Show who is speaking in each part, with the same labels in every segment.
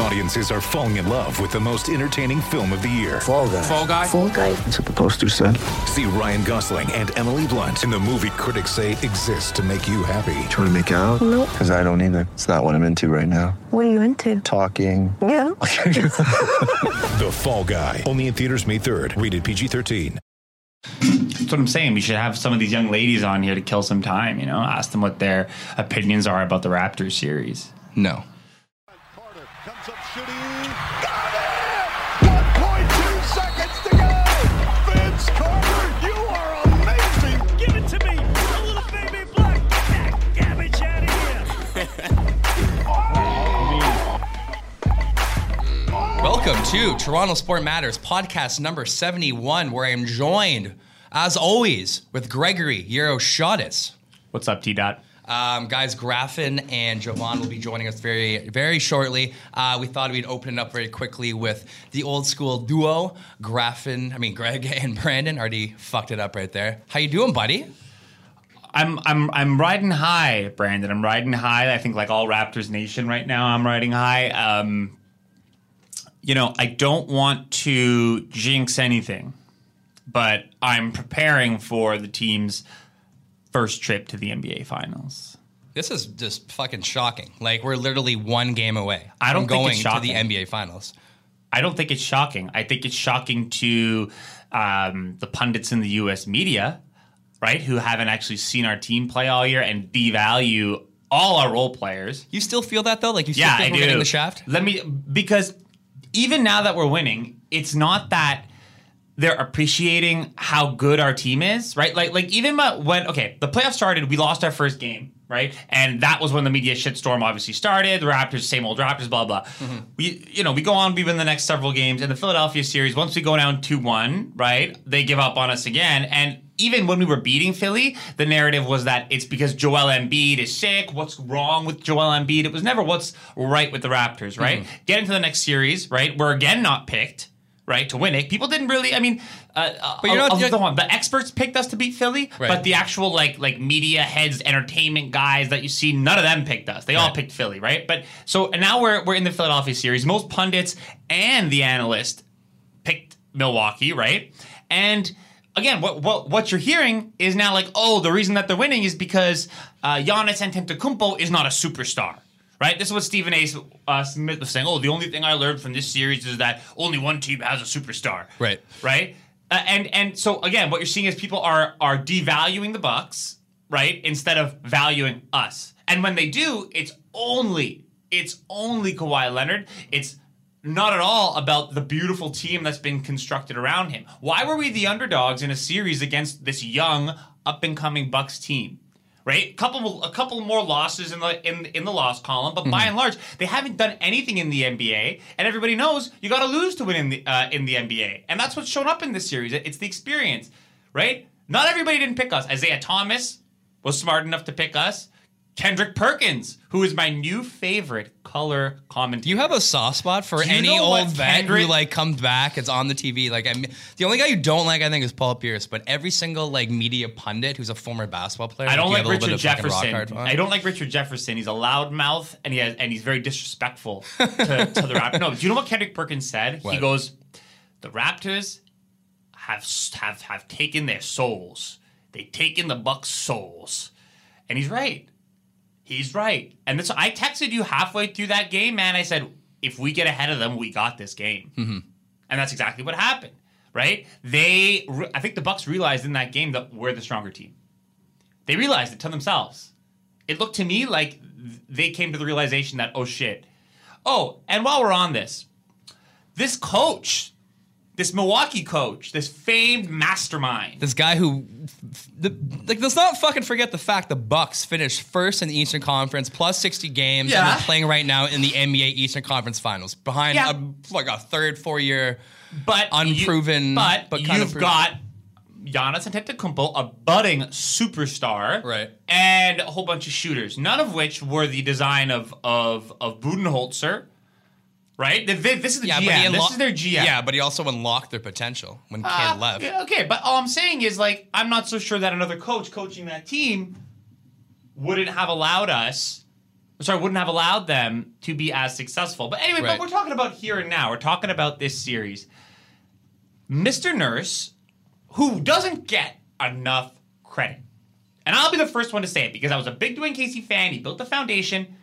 Speaker 1: Audiences are falling in love with the most entertaining film of the year.
Speaker 2: Fall guy.
Speaker 3: Fall guy.
Speaker 4: Fall guy.
Speaker 2: That's what the poster said.
Speaker 1: See Ryan Gosling and Emily Blunt in the movie critics say exists to make you happy.
Speaker 2: Trying to make it out?
Speaker 4: Nope.
Speaker 2: Because I don't either. It's not what I'm into right now.
Speaker 4: What are you into?
Speaker 2: Talking.
Speaker 4: Yeah.
Speaker 1: The Fall Guy. Only in theaters May 3rd. Rated PG-13.
Speaker 5: That's what I'm saying. We should have some of these young ladies on here to kill some time. You know, ask them what their opinions are about the Raptors series.
Speaker 3: No.
Speaker 6: To
Speaker 3: Toronto Sport Matters podcast number 71, where I am joined, as always, with Gregory Euroshotis.
Speaker 5: What's up, T Dot?
Speaker 3: Um, guys, Graffin and Jovan will be joining us very, very shortly. Uh, we thought we'd open it up very quickly with the old school duo, Graffin, I mean Greg and Brandon. Already fucked it up right there. How you doing, buddy?
Speaker 5: I'm I'm I'm riding high, Brandon. I'm riding high. I think like all Raptors Nation right now, I'm riding high. Um, you know, I don't want to jinx anything, but I'm preparing for the team's first trip to the NBA Finals.
Speaker 3: This is just fucking shocking. Like we're literally one game away.
Speaker 5: I don't
Speaker 3: going
Speaker 5: it's
Speaker 3: to the
Speaker 5: shocking.
Speaker 3: NBA Finals.
Speaker 5: I don't think it's shocking. I think it's shocking to um, the pundits in the U.S. media, right, who haven't actually seen our team play all year and devalue all our role players.
Speaker 3: You still feel that though? Like you still
Speaker 5: Yeah,
Speaker 3: think
Speaker 5: I
Speaker 3: we're
Speaker 5: do.
Speaker 3: getting the shaft?
Speaker 5: Let me because even now that we're winning, it's not that they're appreciating how good our team is, right? Like like even when okay, the playoffs started, we lost our first game, right? And that was when the media shitstorm obviously started. The Raptors, same old Raptors, blah blah. Mm-hmm. We you know we go on, we win the next several games, and the Philadelphia series. Once we go down two one, right? They give up on us again, and even when we were beating Philly, the narrative was that it's because Joel Embiid is sick. What's wrong with Joel Embiid? It was never what's right with the Raptors, right? Get into the next series, right? We're again not picked, right, to win it. People didn't really. I mean, uh,
Speaker 3: But you're not- you're-
Speaker 5: the one. The experts picked us to beat Philly,
Speaker 3: Right.
Speaker 5: but the actual like like media heads, entertainment guys that you see, none of them picked us. They all picked Philly, right? But so and now we're we're in the Philadelphia series. Most pundits and the analyst picked Milwaukee, right? And again, what what what you're hearing is now like, oh, the reason that they're winning is because uh, Giannis Antetokounmpo is not a superstar. Right, this is what Stephen A. Uh, Smith was saying. Oh, the only thing I learned from this series is that only one team has a superstar.
Speaker 3: Right.
Speaker 5: right, uh, and and so again, what you're seeing is people are are devaluing the Bucks, right, instead of valuing us. And when they do, it's only it's only Kawhi Leonard. It's not at all about the beautiful team that's been constructed around him. Why were we the underdogs in a series against this young, up and coming Bucks team? Right, couple a couple more losses in the in in the loss column, but by and large, they haven't done anything in the NBA, and everybody knows you got to lose to win in the uh, in the NBA, and that's what's shown up in this series. It's the experience, right? Not everybody didn't pick us. Isaiah Thomas was smart enough to pick us. Kendrick Perkins, who is my new favorite color commentator.
Speaker 3: Do you have a soft spot for
Speaker 5: Do you
Speaker 3: any
Speaker 5: know
Speaker 3: old
Speaker 5: what
Speaker 3: vet
Speaker 5: Kendrick-
Speaker 3: who like comes back? It's on the TV. Like I'm the only guy you don't like, I think, is Paul Pierce. But every single like media pundit who's a former basketball player,
Speaker 5: I don't
Speaker 3: you
Speaker 5: like
Speaker 3: have a little
Speaker 5: Richard
Speaker 3: bit of fucking rock
Speaker 5: Jefferson.
Speaker 3: on.
Speaker 5: I don't like Richard Jefferson. He's a loudmouth and he has and he's very disrespectful to, to the Raptors. No, do you know what Kendrick Perkins said? He
Speaker 3: What?
Speaker 5: goes, "The Raptors have have have taken their souls. They've taken the Bucks' souls," and he's right. He's right. And this, I texted you halfway through that game, man. I said, "If we get ahead of them, we got this game."
Speaker 3: Mm-hmm.
Speaker 5: And that's exactly what happened. Right? They, re- I think the Bucks realized in that game that we're the stronger team. They realized it to themselves. It looked to me like th- they came to the realization that, oh shit. Oh, and while we're on this, this coach, this Milwaukee coach, this famed mastermind,
Speaker 3: This guy who, the, like, let's not fucking forget the fact the Bucks finished first in the Eastern Conference, plus sixty games, and they're playing right now in the NBA Eastern Conference Finals, behind
Speaker 5: Yeah.
Speaker 3: a, like a third, four year.
Speaker 5: but
Speaker 3: Unproven,
Speaker 5: You, but,
Speaker 3: but kind of
Speaker 5: you've got Giannis Antetokounmpo, a budding superstar,
Speaker 3: Right.
Speaker 5: and a whole bunch of shooters, none of which were the design of of of Budenholzer right? Th- th- This is the
Speaker 3: Yeah,
Speaker 5: GM.
Speaker 3: he
Speaker 5: this is their GM.
Speaker 3: Yeah, but he also unlocked their potential when Kidd
Speaker 5: Uh,
Speaker 3: left.
Speaker 5: okay, but all I'm saying is like I'm not so sure that another coach coaching that team wouldn't have allowed us. Sorry, wouldn't have allowed them to be as successful. But anyway,
Speaker 3: Right.
Speaker 5: but we're talking about here and now. We're talking about this series. Mr. Nurse, who doesn't get enough credit. And I'll be the first one to say it because I was a big Dwayne Casey fan. He built the foundation.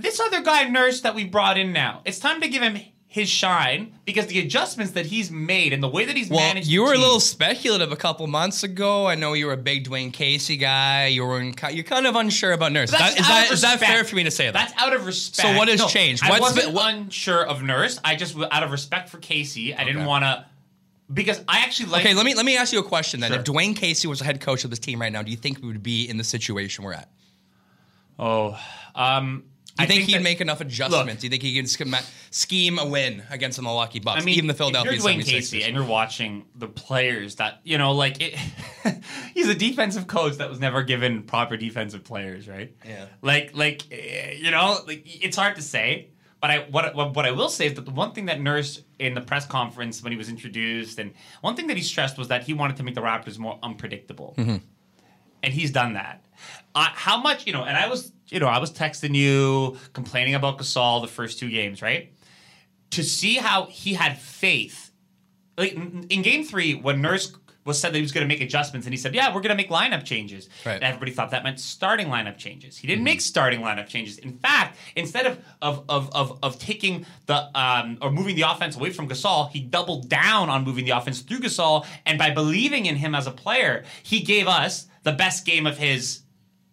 Speaker 5: This other guy, Nurse, that we brought in now, it's time to give him his shine because the adjustments that he's made and the way that he's managed.
Speaker 3: Well,
Speaker 5: managed.
Speaker 3: you were a little speculative a couple months ago. I know you were a big Dwayne Casey guy. You were in, you're kind of unsure about Nurse. That, is, that, is that fair for me to say that?
Speaker 5: That's out of respect.
Speaker 3: So what has
Speaker 5: No,
Speaker 3: changed?
Speaker 5: I wasn't
Speaker 3: been- what-
Speaker 5: unsure of Nurse. I just, out of respect for Casey, I didn't want to. Because I actually like.
Speaker 3: okay, let me let me ask you a question then.
Speaker 5: Sure.
Speaker 3: If Dwayne Casey was the head coach of this team right now, do you think we would be in the situation we're at?
Speaker 5: Oh, um,
Speaker 3: you
Speaker 5: I
Speaker 3: think, he'd
Speaker 5: that-
Speaker 3: make enough adjustments? do you think he can schema- scheme a win against the Milwaukee Bucks,
Speaker 5: I mean,
Speaker 3: even the Philadelphia
Speaker 5: if you're Dwayne
Speaker 3: 76ers?
Speaker 5: Casey and you're watching the players that you know, like it, he's a defensive coach that was never given proper defensive players, right?
Speaker 3: Yeah.
Speaker 5: Like, like eh, you know, like it's hard to say. But I what what what I will say is that the one thing that Nurse in the press conference when he was introduced, and one thing that he stressed was that he wanted to make the Raptors more unpredictable, and he's done that. Uh, how much you know? And I was you know I was texting you complaining about Gasol the first two games, right? to see how he had faith. Like in in game three, when Nurse was said that he was going to make adjustments, and he said, "Yeah, we're going to make lineup changes."
Speaker 3: Right.
Speaker 5: And everybody thought that meant starting lineup changes. He didn't make starting lineup changes. In fact, instead of of of of, of taking the um, or moving the offense away from Gasol, he doubled down on moving the offense through Gasol, and by believing in him as a player, he gave us the best game of his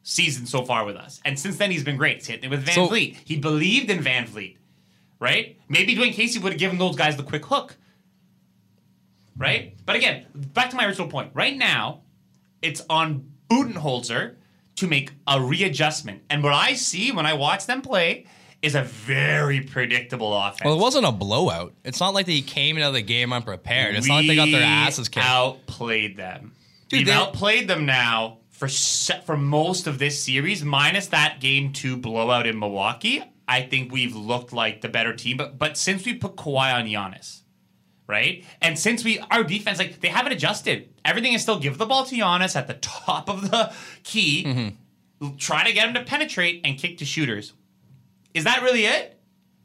Speaker 5: season so far with us. And since then, he's been great. Same thing with Van
Speaker 3: So-
Speaker 5: Vliet. He believed in VanVleet right? Maybe Dwayne Casey would have given those guys the quick hook, right? But again, back to my original point. Right now, it's on Budenholzer to make a readjustment, and what I see when I watch them play is a very predictable offense.
Speaker 3: Well, it wasn't a blowout. It's not like they came into the game unprepared. It's not like they got their asses kicked.
Speaker 5: Outplayed them.
Speaker 3: Dude,
Speaker 5: We've
Speaker 3: they-
Speaker 5: outplayed them now for se- for most of this series, minus that game two blowout in Milwaukee. I think we've looked like the better team. But but since we put Kawhi on Giannis, right, and since we our defense like they haven't adjusted, everything is still give the ball to Giannis at the top of the key,
Speaker 3: Mm-hmm.
Speaker 5: try to get him to penetrate and kick to shooters. Is that really it?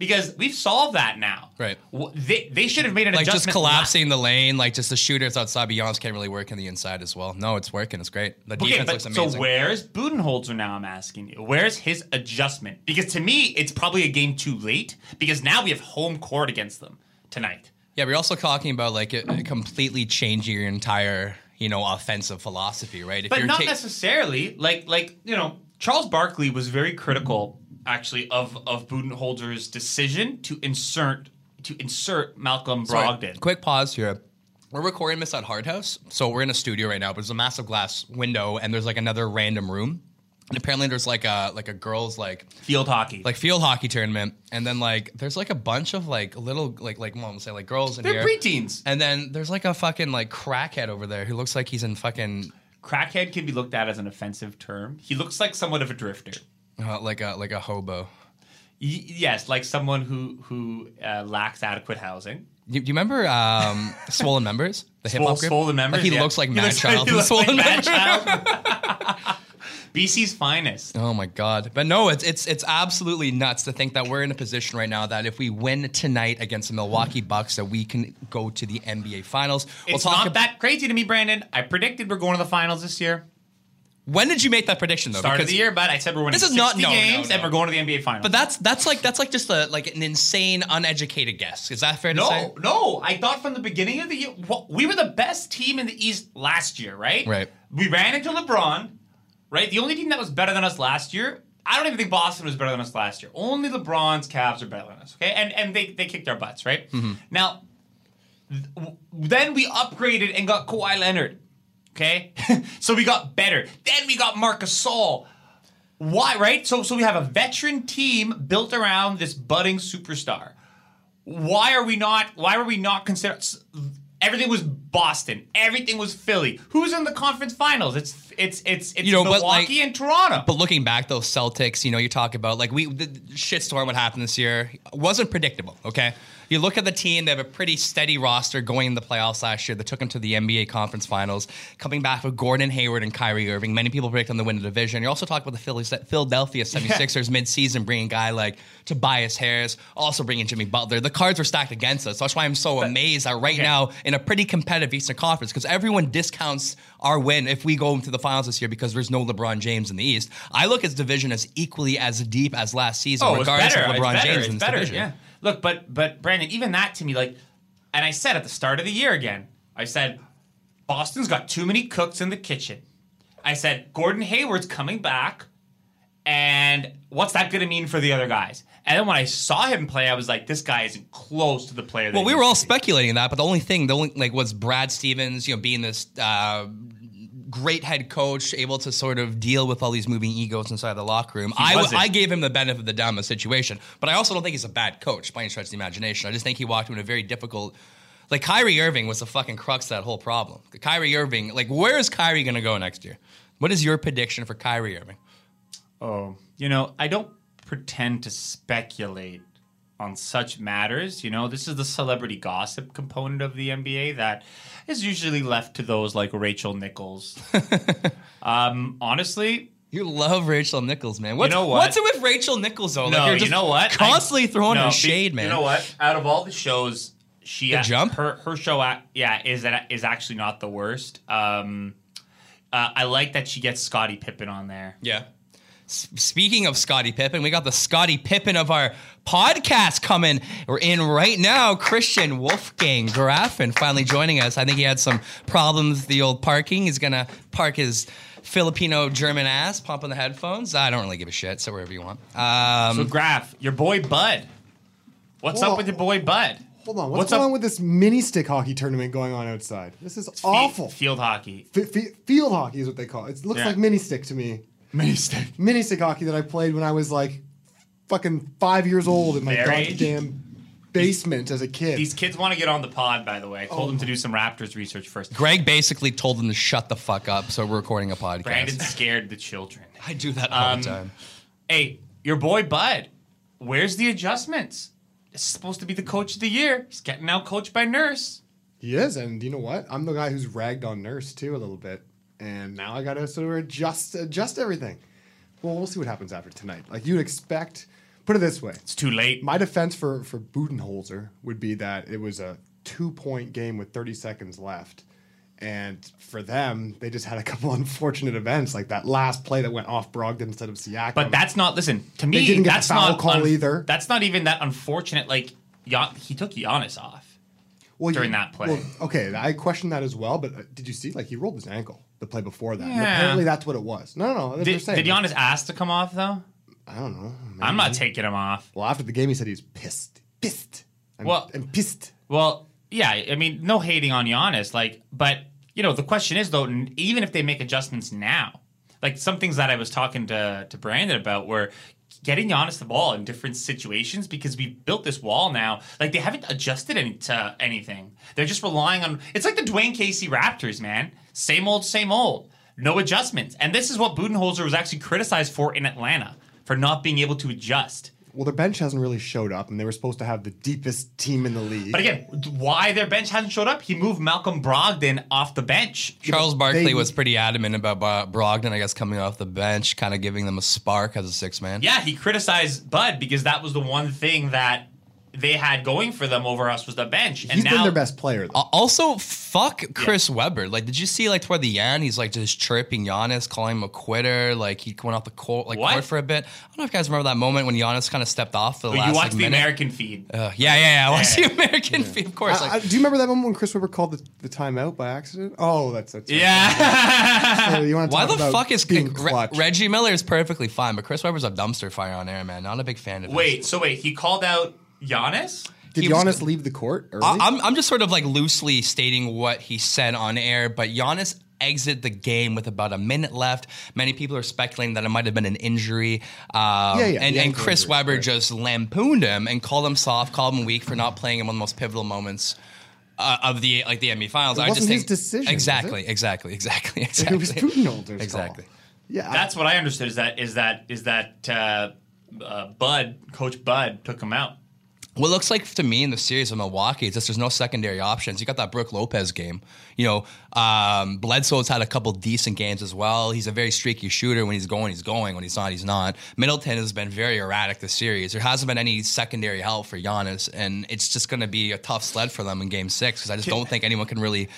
Speaker 5: Because we've solved that now.
Speaker 3: Right.
Speaker 5: They, they should have made an adjustment.
Speaker 3: like just
Speaker 5: adjustment.
Speaker 3: collapsing the lane, like just the shooters outside. Beyonce can't really work in the inside as well. No, it's working. It's great. The
Speaker 5: Okay,
Speaker 3: defense
Speaker 5: but
Speaker 3: looks
Speaker 5: so where's Budenholzer now? I'm asking you. Where's his adjustment? Because to me, it's probably a game too late. Because now we have home court against them tonight.
Speaker 3: yeah, we're also talking about like it, it completely changing your entire, you know, offensive philosophy, right? If
Speaker 5: But not
Speaker 3: ta-
Speaker 5: necessarily. Like like you know, Charles Barkley was very critical actually of of Budenholzer's decision to insert to insert Malcolm
Speaker 3: Sorry, Quick pause here. We're recording this at Hard House, so we're in a studio right now. But there's a massive glass window, and there's like another random room. And apparently, there's like a like a girls like
Speaker 5: Field hockey.
Speaker 3: like field hockey tournament, and then like there's like a bunch of like little like like mom say like girls in
Speaker 5: they're
Speaker 3: here.
Speaker 5: preteens.
Speaker 3: And then there's like a fucking like crackhead over there who looks like he's in fucking
Speaker 5: Crackhead can be looked at as an offensive term. He looks like somewhat of a drifter.
Speaker 3: Uh, like a like a hobo.
Speaker 5: Y- yes, like someone who who uh, lacks adequate housing.
Speaker 3: You, do you remember um, Swollen Members? The hip hop group?
Speaker 5: Swollen members.
Speaker 3: Like he
Speaker 5: yeah.
Speaker 3: looks like Madchild
Speaker 5: looks
Speaker 3: Swollen
Speaker 5: like. Child. BC's finest.
Speaker 3: Oh my god! But no, it's it's it's absolutely nuts to think that we're in a position right now that if we win tonight against the Milwaukee Bucks, that we can go to the NBA Finals. We'll
Speaker 5: It's
Speaker 3: talk
Speaker 5: not
Speaker 3: ab-
Speaker 5: that crazy to me, Brandon. I predicted we're going to the finals this year.
Speaker 3: When did you make that prediction though?
Speaker 5: Start of
Speaker 3: Because-
Speaker 5: the year, but I said we're winning
Speaker 3: This is
Speaker 5: 60
Speaker 3: not- no, no,
Speaker 5: games
Speaker 3: no.
Speaker 5: and we're going to the NBA finals.
Speaker 3: But that's that's like that's like just a like an insane, uneducated guess. Is that fair to say?
Speaker 5: no, no. I thought from the beginning of the year, well, we were the best team in the East last year, right?
Speaker 3: Right.
Speaker 5: We ran into LeBron, right? The only team that was better than us last year. I don't even think Boston was better than us last year. Only LeBron's Cavs are better than us. Okay, and and they they kicked our butts, right?
Speaker 3: Mm-hmm.
Speaker 5: Now, th- then we upgraded and got Kawhi Leonard. Okay, so we got better. Then we got Marcus Gasol. Why, right? So, so we have a veteran team built around this budding superstar. Why are we not? Why were we not considered? Everything was Boston. Everything was Philly. Who's in the conference finals? It's it's it's it's
Speaker 3: You know, but,
Speaker 5: Milwaukee
Speaker 3: like-
Speaker 5: and Toronto.
Speaker 3: But looking back, those Celtics, you know, you talk about like we the shitstorm what happened this year wasn't predictable. Okay, you look at the team; they have a pretty steady roster going in the playoffs last year. They took them to the NBA Conference Finals, coming back with Gordon Hayward and Kyrie Irving. Many people predict them to win the division. You're also talking about the Philly, Philadelphia 76ers mid-season, bringing a guy like Tobias Harris, also bringing Jimmy Butler. The cards were stacked against us. So that's why I'm so amazed that right
Speaker 5: okay.
Speaker 3: now in a pretty competitive Eastern Conference because everyone discounts our win if we go into the finals this year because there's no LeBron James in the East. I look at this division as equally as deep as last season,
Speaker 5: Oh, it's
Speaker 3: regardless of LeBron
Speaker 5: better.
Speaker 3: James
Speaker 5: It's
Speaker 3: in this
Speaker 5: better.
Speaker 3: division.
Speaker 5: Yeah. Look, but but Brandon, even that to me, like, and I said at the start of the year again, I said Boston's got too many cooks in the kitchen. I said Gordon Hayward's coming back, and what's that going to mean for the other guys? And then when I saw him play, I was like, this guy isn't close to the player. That
Speaker 3: Well, we were all
Speaker 5: used to be.
Speaker 3: speculating that, but the only thing, the only like was Brad Stevens, you know, being this uh, great head coach, able to sort of deal with all these moving egos inside the locker room. I. I gave him the benefit of the doubt in the situation, but I also don't think he's a bad coach by any stretch of the imagination. I just think he walked into a very difficult. Like Kyrie Irving was the fucking crux of that whole problem. Kyrie Irving, like, where is Kyrie going to go next year? What is your prediction for Kyrie Irving?
Speaker 5: Oh, you know, I don't pretend to speculate on such matters. You know, this is the celebrity gossip component of the NBA that is usually left to those like Rachel Nichols. um, honestly,
Speaker 3: You love Rachel Nichols, man. What's,
Speaker 5: know what?
Speaker 3: What's it with Rachel Nichols though?
Speaker 5: no,
Speaker 3: like you're
Speaker 5: you
Speaker 3: just
Speaker 5: know what?
Speaker 3: Constantly
Speaker 5: I-
Speaker 3: throwing
Speaker 5: no,
Speaker 3: her shade, man.
Speaker 5: You know what? Out of all the shows, she
Speaker 3: The Jump?
Speaker 5: her her show, act- yeah, is that is actually not the worst. Um, uh, I like that she gets Scottie Pippen on there.
Speaker 3: Yeah. S- Speaking of Scottie Pippen, we got the Scottie Pippen of our podcast coming. We're in right now. Christian Wolfgang Graffin finally joining us. I think he had some problems with the old parking. He's gonna park his Filipino German ass, pumping the headphones. I don't really give a shit, so wherever you want. Um,
Speaker 5: So, Graf, your boy Bud. What's
Speaker 7: Whoa.
Speaker 5: up with your boy Bud?
Speaker 7: Hold on, what's,
Speaker 5: What's
Speaker 7: going
Speaker 5: up-
Speaker 7: on with this mini stick hockey tournament going on outside? This is awful.
Speaker 5: Field hockey.
Speaker 7: F- f- field hockey is what they call it. It looks
Speaker 5: Yeah.
Speaker 7: like mini stick to me.
Speaker 5: Mini stick.
Speaker 7: Mini stick hockey that I played when I was like fucking five years old in my
Speaker 5: Their
Speaker 7: goddamn basement as a kid.
Speaker 5: These kids want to get on the pod, by the way. I told
Speaker 7: Oh
Speaker 5: them to do some Raptors research first.
Speaker 3: Greg basically told them to shut the fuck up, so we're recording a podcast.
Speaker 5: Brandon scared the children.
Speaker 3: I do that all
Speaker 5: Um,
Speaker 3: the time.
Speaker 5: Hey, your boy Bud, where's the adjustments? This is supposed to be the coach of the year. He's getting out coached by Nurse.
Speaker 7: he is, and you know what? I'm the guy who's ragged on Nurse too a little bit, and now I gotta sort of adjust adjust everything. Well, we'll see what happens after tonight. Like you'd expect. Put it this way:
Speaker 5: It's too late.
Speaker 7: My defense for for Budenholzer would be that it was a two point game with 30 seconds left, and for them, they just had a couple unfortunate events like that last play that went off Brogdon instead of Siakam.
Speaker 5: But that's not. Listen to me.
Speaker 7: They didn't get the
Speaker 5: that's
Speaker 7: foul
Speaker 5: not
Speaker 7: call either.
Speaker 5: That's not even that unfortunate. Like Gian, he took Giannis off.
Speaker 7: well,
Speaker 5: during that play.
Speaker 7: okay, I question that as well. But uh, did you see? Like he rolled his ankle the play before that. And
Speaker 5: Yeah.
Speaker 7: apparently, that's what it was. No, no, no. That's
Speaker 5: Did,
Speaker 7: they're saying.
Speaker 5: did Giannis ask to come off though?
Speaker 7: I don't know.
Speaker 5: I'm not taking him off.
Speaker 7: Well, after the game, he said he's pissed, pissed, and,
Speaker 5: Well-
Speaker 7: and pissed.
Speaker 5: Well, yeah, I mean, no hating on Giannis, like, but you know, the question is though, n- even if they make adjustments now, like some things that I was talking to to Brandon about were getting Giannis the ball in different situations because we built this wall now. Like they haven't adjusted any to anything. They're just relying on. It's like the Dwayne Casey Raptors, man. Same old, same old. No adjustments. And this is what Budenholzer was actually criticized for in Atlanta for not being able to adjust.
Speaker 7: Well, their bench hasn't really showed up, and they were supposed to have the deepest team in the league.
Speaker 5: But again, why their bench hasn't showed up? He moved Malcolm Brogdon off the bench.
Speaker 3: Charles Barkley
Speaker 7: they-
Speaker 3: was pretty adamant about Brogdon, I guess, coming off the bench, kind of giving them a spark as a six man.
Speaker 5: Yeah, he criticized Bud because that was the one thing that they had going for them over us was the bench. And
Speaker 7: he's
Speaker 5: now
Speaker 7: been their best player. Though.
Speaker 3: Also, fuck Chris Webber. Like, did you see like toward the end, he's like just chirping Giannis, calling him a quitter. Like he went off the court, like
Speaker 5: What?
Speaker 3: court for a bit. I don't know if you guys remember that moment when Giannis kind of stepped off the
Speaker 5: But
Speaker 3: last
Speaker 5: you
Speaker 3: like,
Speaker 5: watched the
Speaker 3: minute.
Speaker 5: American feed.
Speaker 3: Uh, yeah, yeah, yeah. I watched
Speaker 5: Yeah.
Speaker 3: the American feed, of course.
Speaker 7: I-
Speaker 3: like,
Speaker 7: I- do you remember that moment when Chris Webber called the, the timeout by accident? Oh, that's that's right.
Speaker 5: yeah.
Speaker 7: So you wanna
Speaker 3: why the fuck is
Speaker 7: being
Speaker 3: Re- Reggie Miller is perfectly fine, but Chris Webber's a dumpster fire on air, man. Not a big fan of. his.
Speaker 5: wait, so wait, he called out Giannis?
Speaker 7: Did
Speaker 3: he was
Speaker 7: Giannis
Speaker 3: good.
Speaker 7: leave the court early?
Speaker 3: I- I'm, I'm just sort of like loosely stating what he said on air, but Giannis exited the game with about a minute left. Many people are speculating that it might have been an injury. Um,
Speaker 7: Yeah, yeah,
Speaker 3: and,
Speaker 7: the
Speaker 3: and Chris
Speaker 7: injury,
Speaker 3: Webber
Speaker 7: right.
Speaker 3: just lampooned him and called him soft, called him weak for not playing in one of the most pivotal moments uh, of the like the NBA Finals.
Speaker 7: It
Speaker 3: I just
Speaker 7: wasn't his
Speaker 3: think
Speaker 7: decision, was
Speaker 3: exactly,
Speaker 7: it?
Speaker 3: exactly, exactly,
Speaker 7: Like,
Speaker 3: exactly.
Speaker 7: it was Budenholzer's
Speaker 3: Exactly.
Speaker 7: call. Yeah, I-
Speaker 5: That's what I understood. Is that is that is that uh, uh, Bud, Coach Bud, took him out.
Speaker 3: What looks like to me in the series of Milwaukee is just there's no secondary options. You got that Brook Lopez game. You know, um, Bledsoe's had a couple decent games as well. He's a very streaky shooter. When he's going, he's going. When he's not, he's not. Middleton has been very erratic this series. There hasn't been any secondary help for Giannis, and it's just going to be a tough sled for them in Game Six because I just don't think anyone can really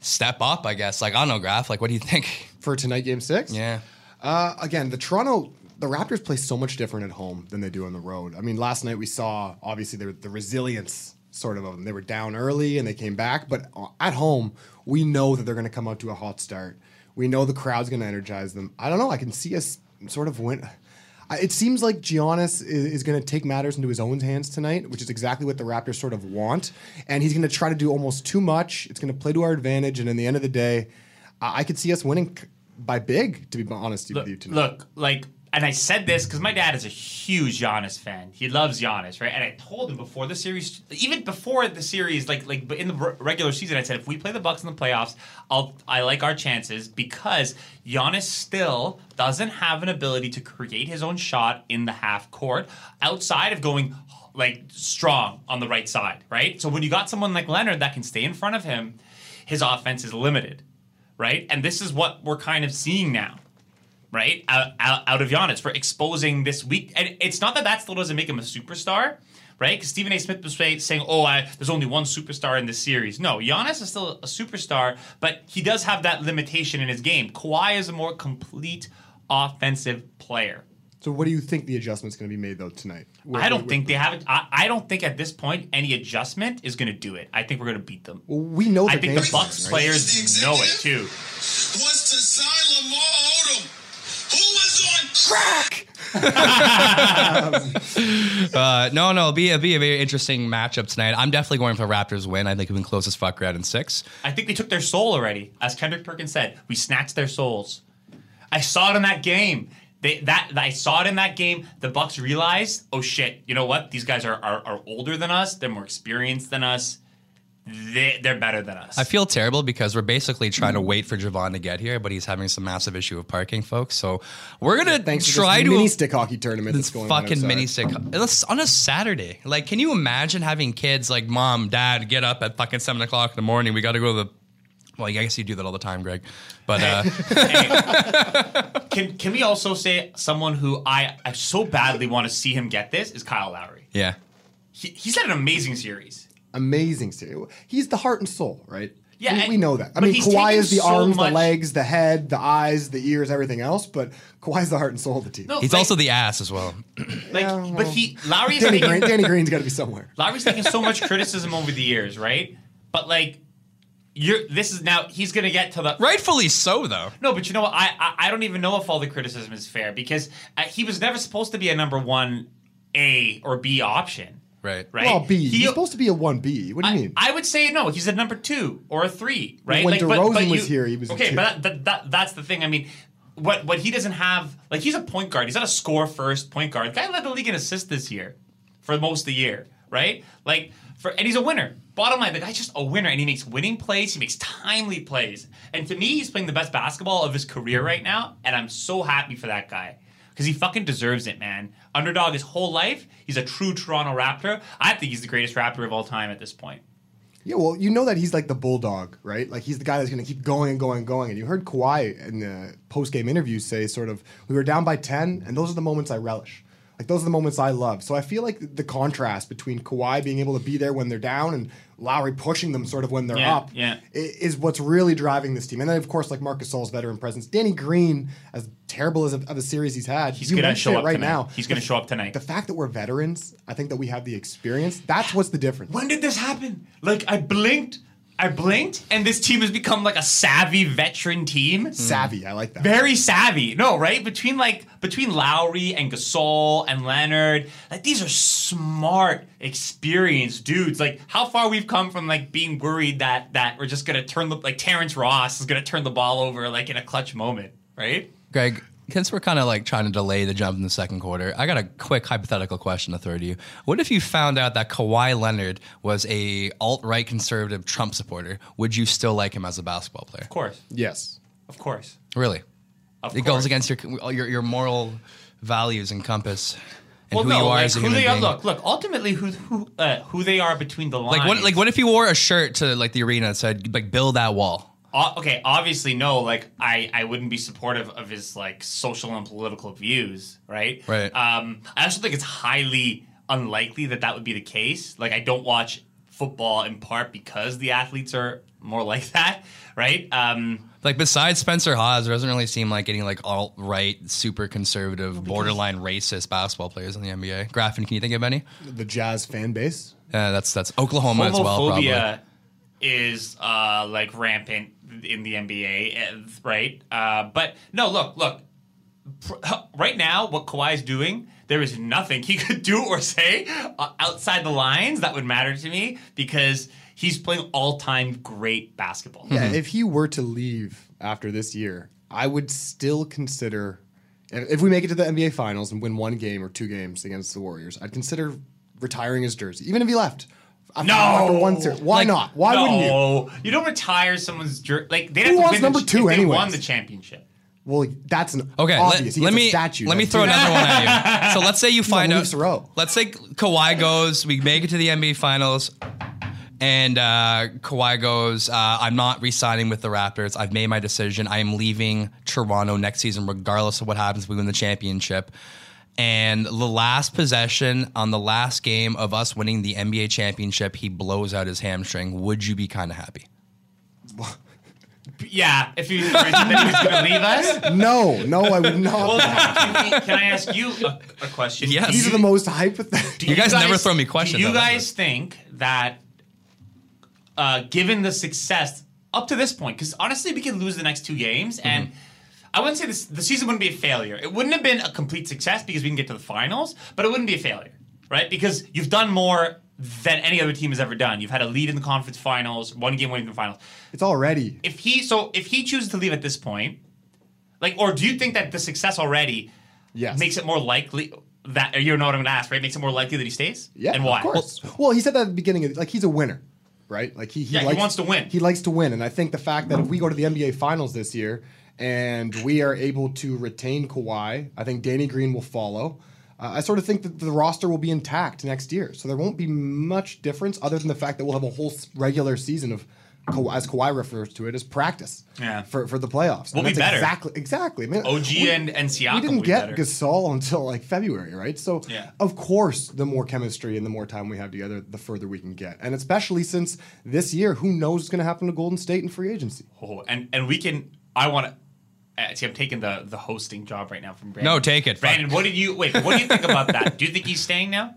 Speaker 3: step up. I guess. Like I don't know, Graf. Like, what do you think?
Speaker 7: for tonight, Game Six.
Speaker 3: Yeah.
Speaker 7: Uh, again, the Toronto, the Raptors play so much different at home than they do on the road. I mean, last night we saw obviously the, the resilience sort of of them. They were down early and they came back, but uh, at home we know that they're going to come out to a hot start. We know the crowd's going to energize them. I don't know. I can see us sort of win. It seems like Giannis is, is going to take matters into his own hands tonight, which is exactly what the Raptors sort of want. And he's going to try to do almost too much. It's going to play to our advantage. And in the end of the day, I I could see us winning by big, to be honest with you tonight.
Speaker 5: look, like, and I said this because my dad is a huge Giannis fan. He loves Giannis, right? And I told him before the series, even before the series, like, like in the regular season, I said if we play the Bucks in the playoffs, I'll, I like our chances because Giannis still doesn't have an ability to create his own shot in the half court outside of going like strong on the right side, right? So when you got someone like Leonard that can stay in front of him, his offense is limited, right? And this is what we're kind of seeing now right? Out, out, out of Giannis for exposing this weak. And it's not that that still doesn't make him a superstar, right? Because Stephen A. Smith was saying, "Oh, I, there's only one superstar in this series." No, Giannis is still a superstar, but he does have that limitation in his game. Kawhi is a more complete offensive player.
Speaker 7: So, what do you think the adjustment's going to be made though tonight?
Speaker 5: I don't think they have it. I, I don't think at this point any adjustment is going to do it. I think we're going to beat them.
Speaker 7: we know
Speaker 5: I think the Bucks
Speaker 7: right?
Speaker 5: players know it too.
Speaker 8: was to sign Lamar Odom, who was crack.
Speaker 3: Uh, no, no, it'll be, it'll be a very interesting matchup tonight. I'm definitely going for Raptors win. I think we can close this fucker out in six.
Speaker 5: I think they took their soul already. As Kendrick Perkins said, we snatched their souls. I saw it in that game. They, that I saw it in that game. The Bucks realized, oh shit, you know what? These guys are are, are older than us. They're more experienced than us. They, they're better than us.
Speaker 3: I feel terrible because we're basically trying to wait for Javon to get here, but he's having some massive issue of parking, folks. So we're gonna
Speaker 7: Thanks to
Speaker 3: try
Speaker 7: this
Speaker 3: to
Speaker 7: mini stick hockey tournament
Speaker 3: this
Speaker 7: that's going on
Speaker 3: fucking
Speaker 7: outside.
Speaker 3: mini stick It's on a Saturday. Like, can you imagine having kids like mom, dad get up at fucking seven o'clock in the morning? We got to go to the. Well, I guess you do that all the time, Greg. But uh,
Speaker 5: can can we also say someone who I I so badly want to see him get this is Kyle Lowry.
Speaker 3: yeah,
Speaker 5: He, he's had an amazing series.
Speaker 7: Amazing series. He's the heart and soul, right?
Speaker 5: Yeah,
Speaker 7: we,
Speaker 5: and-
Speaker 7: we know that. I mean,
Speaker 5: he's
Speaker 7: Kawhi is the
Speaker 5: so
Speaker 7: arms,
Speaker 5: much-
Speaker 7: the legs, the head, the eyes, the ears, everything else. But Kawhi's the heart and soul of the team.
Speaker 5: No,
Speaker 3: he's
Speaker 5: like-
Speaker 3: also the ass as well.
Speaker 5: like,
Speaker 7: Yeah,
Speaker 5: but he Lowry is
Speaker 7: Danny,
Speaker 5: taking,
Speaker 7: Green, Danny Green's got to be somewhere.
Speaker 5: Lowry's taken so much criticism over the years, right? But like, you're this is now he's gonna get to the
Speaker 3: Rightfully so, though.
Speaker 5: No, but you know what? I I, I don't even know if all the criticism is fair because uh, he was never supposed to be a number one A or B option,
Speaker 3: Right.
Speaker 5: right?
Speaker 7: Well, B.
Speaker 5: He-
Speaker 7: he's supposed to be a one B. What do you
Speaker 5: I,
Speaker 7: mean?
Speaker 5: I would say no. He's a number two or a three, right?
Speaker 7: when
Speaker 5: but-
Speaker 7: DeRozan
Speaker 5: but
Speaker 7: was here, he was a
Speaker 5: okay.
Speaker 7: two.
Speaker 5: But that, that, that that's the thing. I mean, what what he doesn't have, like he's a point guard. He's not a score first point guard. The guy led the league in assists this year for most of the year, right? Like for and he's a winner. Bottom line, the guy's just a winner, and he makes winning plays. He makes timely plays, and to me, he's playing the best basketball of his career right now, and I'm so happy for that guy. Because he fucking deserves it, man. Underdog his whole life. He's a true Toronto Raptor. I think he's the greatest Raptor of all time at this point.
Speaker 7: Yeah, well, you know that he's like the bulldog, right? Like he's the guy that's going to keep going and going and going. And you heard Kawhi in the post game interview say, sort of, we were down by 10, and those are the moments I relish. Like those are the moments I love. So I feel like the contrast between Kawhi being able to be there when they're down and Lowry pushing them sort of when they're
Speaker 5: Yeah,
Speaker 7: up
Speaker 5: yeah.
Speaker 7: is what's really driving this team. And then, of course, like Marcus Gasol's veteran presence. Danny Green, as terrible as a, of a series he's had,
Speaker 5: He's gonna show up
Speaker 7: right
Speaker 5: tonight.
Speaker 7: now.
Speaker 5: He's gonna show up tonight.
Speaker 7: The fact that we're veterans, I think that we have the experience. That's what's the difference.
Speaker 5: When did this happen? Like I blinked, I blinked, and this team has become like a savvy veteran team. Hmm.
Speaker 7: Savvy, I like that.
Speaker 5: Very savvy. No, right? Between like between Lowry and Gasol and Leonard, like these are smart, experienced dudes. Like how far we've come from like being worried that that we're just gonna turn the like Terrence Ross is gonna turn the ball over like in a clutch moment, right?
Speaker 3: Greg, since we're kind of like trying to delay the jump in the second quarter, I got a quick hypothetical question to throw to you. What if you found out that Kawhi Leonard was a alt right conservative Trump supporter? Would you still like him as a basketball player?
Speaker 5: Of course,
Speaker 7: Yes.
Speaker 5: of course.
Speaker 3: Really?
Speaker 5: Of
Speaker 3: it
Speaker 5: course.
Speaker 3: goes against your your, your moral values and compass and
Speaker 5: well,
Speaker 3: who
Speaker 5: no,
Speaker 3: you are
Speaker 5: like
Speaker 3: as a
Speaker 5: who
Speaker 3: human
Speaker 5: they are.
Speaker 3: being.
Speaker 5: Look, look. Ultimately, who who uh, who they are between the lines.
Speaker 3: like what like what if you wore a shirt to like the arena and said like build that wall?
Speaker 5: O- okay, obviously, no. Like, I, I wouldn't be supportive of his like social and political views, right?
Speaker 3: Right.
Speaker 5: Um, I also think it's highly unlikely that that would be the case. Like, I don't watch football in part because the athletes are more like that, right? Um,
Speaker 3: Like besides Spencer Hawes, there doesn't really seem like any like alt right, super conservative, borderline racist basketball players in the NBA. Graffin, can you think of any?
Speaker 7: The Jazz fan base.
Speaker 3: Yeah, that's that's Oklahoma as well, probably.
Speaker 5: homophobia is uh, like rampant in the NBA, right? Uh, but no, look, look. Right now, what Kawhi's doing, there is nothing he could do or say uh, outside the lines that would matter to me because he's playing all-time great basketball.
Speaker 7: Yeah, if he were to leave after this year, I would still consider if if we make it to the NBA Finals and win one game or two games against the Warriors, I'd consider retiring his jersey, even if he left. After,
Speaker 5: No!
Speaker 7: after one series. Why
Speaker 3: Like,
Speaker 7: not? Why wouldn't you?
Speaker 5: no, you don't retire someone's jer- like they
Speaker 7: Who
Speaker 5: have to
Speaker 7: wants
Speaker 5: win
Speaker 7: number
Speaker 5: the,
Speaker 7: two
Speaker 5: if they won the championship.
Speaker 7: Well, that's an
Speaker 3: Okay,
Speaker 7: obvious.
Speaker 3: let,
Speaker 7: He
Speaker 3: let
Speaker 7: gets a
Speaker 3: me
Speaker 7: statue.
Speaker 3: let me throw another one at you. So let's say you find
Speaker 7: on,
Speaker 3: out.
Speaker 7: Leafs row.
Speaker 3: Let's say Kawhi goes. We make it to the NBA Finals, and uh, Kawhi goes. Uh, I'm not re-signing with the Raptors. I've made my decision. I am leaving Toronto next season, regardless of what happens. We win the championship. And the last possession on the last game of us winning the NBA championship, he blows out his hamstring. Would you be kind of happy?
Speaker 5: Yeah, if he was, then he was going to leave us.
Speaker 7: No, no, I would not.
Speaker 5: Well, can, we- can I ask you a, a question?
Speaker 3: Yes.
Speaker 5: Do
Speaker 7: These are the most hypothetical.
Speaker 5: do
Speaker 3: You guys never throw me questions,
Speaker 5: Do you
Speaker 3: though, that's
Speaker 5: guys think that, uh, given the success up to this point, because honestly, we could lose the next two games, and I wouldn't say this, the season wouldn't be a failure. It wouldn't have been a complete success because we can get to the finals, but it wouldn't be a failure, right? Because you've done more than any other team has ever done. You've had a lead in the conference finals, one game winning the finals.
Speaker 7: It's already.
Speaker 5: If he so if he chooses to leave at this point, like, or do you think that the success already
Speaker 7: Yes.
Speaker 5: makes it more likely that you know what I'm going to ask, right? Makes it more likely that he stays.
Speaker 7: Yeah,
Speaker 5: and why?
Speaker 7: Of course. Well, he said that at the beginning. Of, like he's a winner, right? Like he, he
Speaker 5: Yeah, he wants to win.
Speaker 7: He likes to win, and I think the fact that if we go to the NBA Finals this year and we are able to retain Kawhi, I think Danny Green will follow. Uh, I sort of think that the roster will be intact next year, so there won't be much difference other than the fact that we'll have a whole regular season of. As Kawhi refers to it, as practice
Speaker 5: Yeah.
Speaker 7: for, for the playoffs.
Speaker 5: We'll
Speaker 7: And
Speaker 5: be better.
Speaker 7: Exactly, exactly. I mean,
Speaker 5: OG
Speaker 7: we-
Speaker 5: and and Siakam
Speaker 7: we didn't get
Speaker 5: better.
Speaker 7: Gasol until like February, right? So
Speaker 5: Yeah.
Speaker 7: of course, the more chemistry and the more time we have together, the further we can get. And especially since this year, who knows what's going to happen to Golden State in free agency?
Speaker 5: Oh, and and we can. I want to. Uh, see, I'm taking the the hosting job right now from Brandon.
Speaker 3: No, take it. Fuck.
Speaker 5: Brandon. What did you wait? What do you think about that? Do you think he's staying now?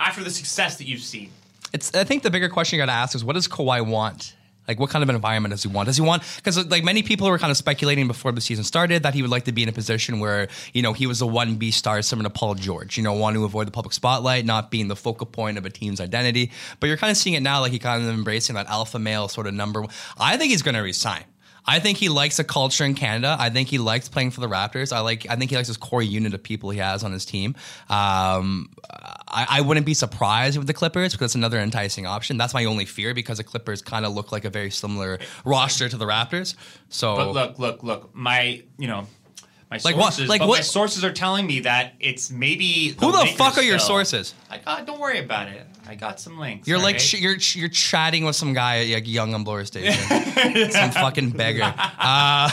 Speaker 5: After the success that you've seen,
Speaker 3: It's. I think the bigger question you got to ask is, what does Kawhi want? Like, what kind of environment does he want? Does he want? Because like many people were kind of speculating before the season started that he would like to be in a position where you know he was a one B star, similar to Paul George. You know, want to avoid the public spotlight, not being the focal point of a team's identity. But you're kind of seeing it now, like he kind of embracing that alpha male sort of number. I think he's going to resign. I think he likes the culture in Canada. I think he likes playing for the Raptors. I like. I think he likes his core unit of people he has on his team. Um, I, I wouldn't be surprised with the Clippers because it's another enticing option. That's my only fear because the Clippers kind of look like a very similar roster to the Raptors. So,
Speaker 5: but look, look, look. My you know. My
Speaker 3: Like what-
Speaker 5: sources,
Speaker 3: like
Speaker 5: but
Speaker 3: what-
Speaker 5: My sources are telling me that it's maybe
Speaker 3: who the fuck are your sources?
Speaker 5: I got, don't worry about it. I got some links.
Speaker 3: You're like
Speaker 5: alright?
Speaker 3: sh- you're you're chatting with some guy at like Yonge and Bloor Station, some fucking beggar. Uh,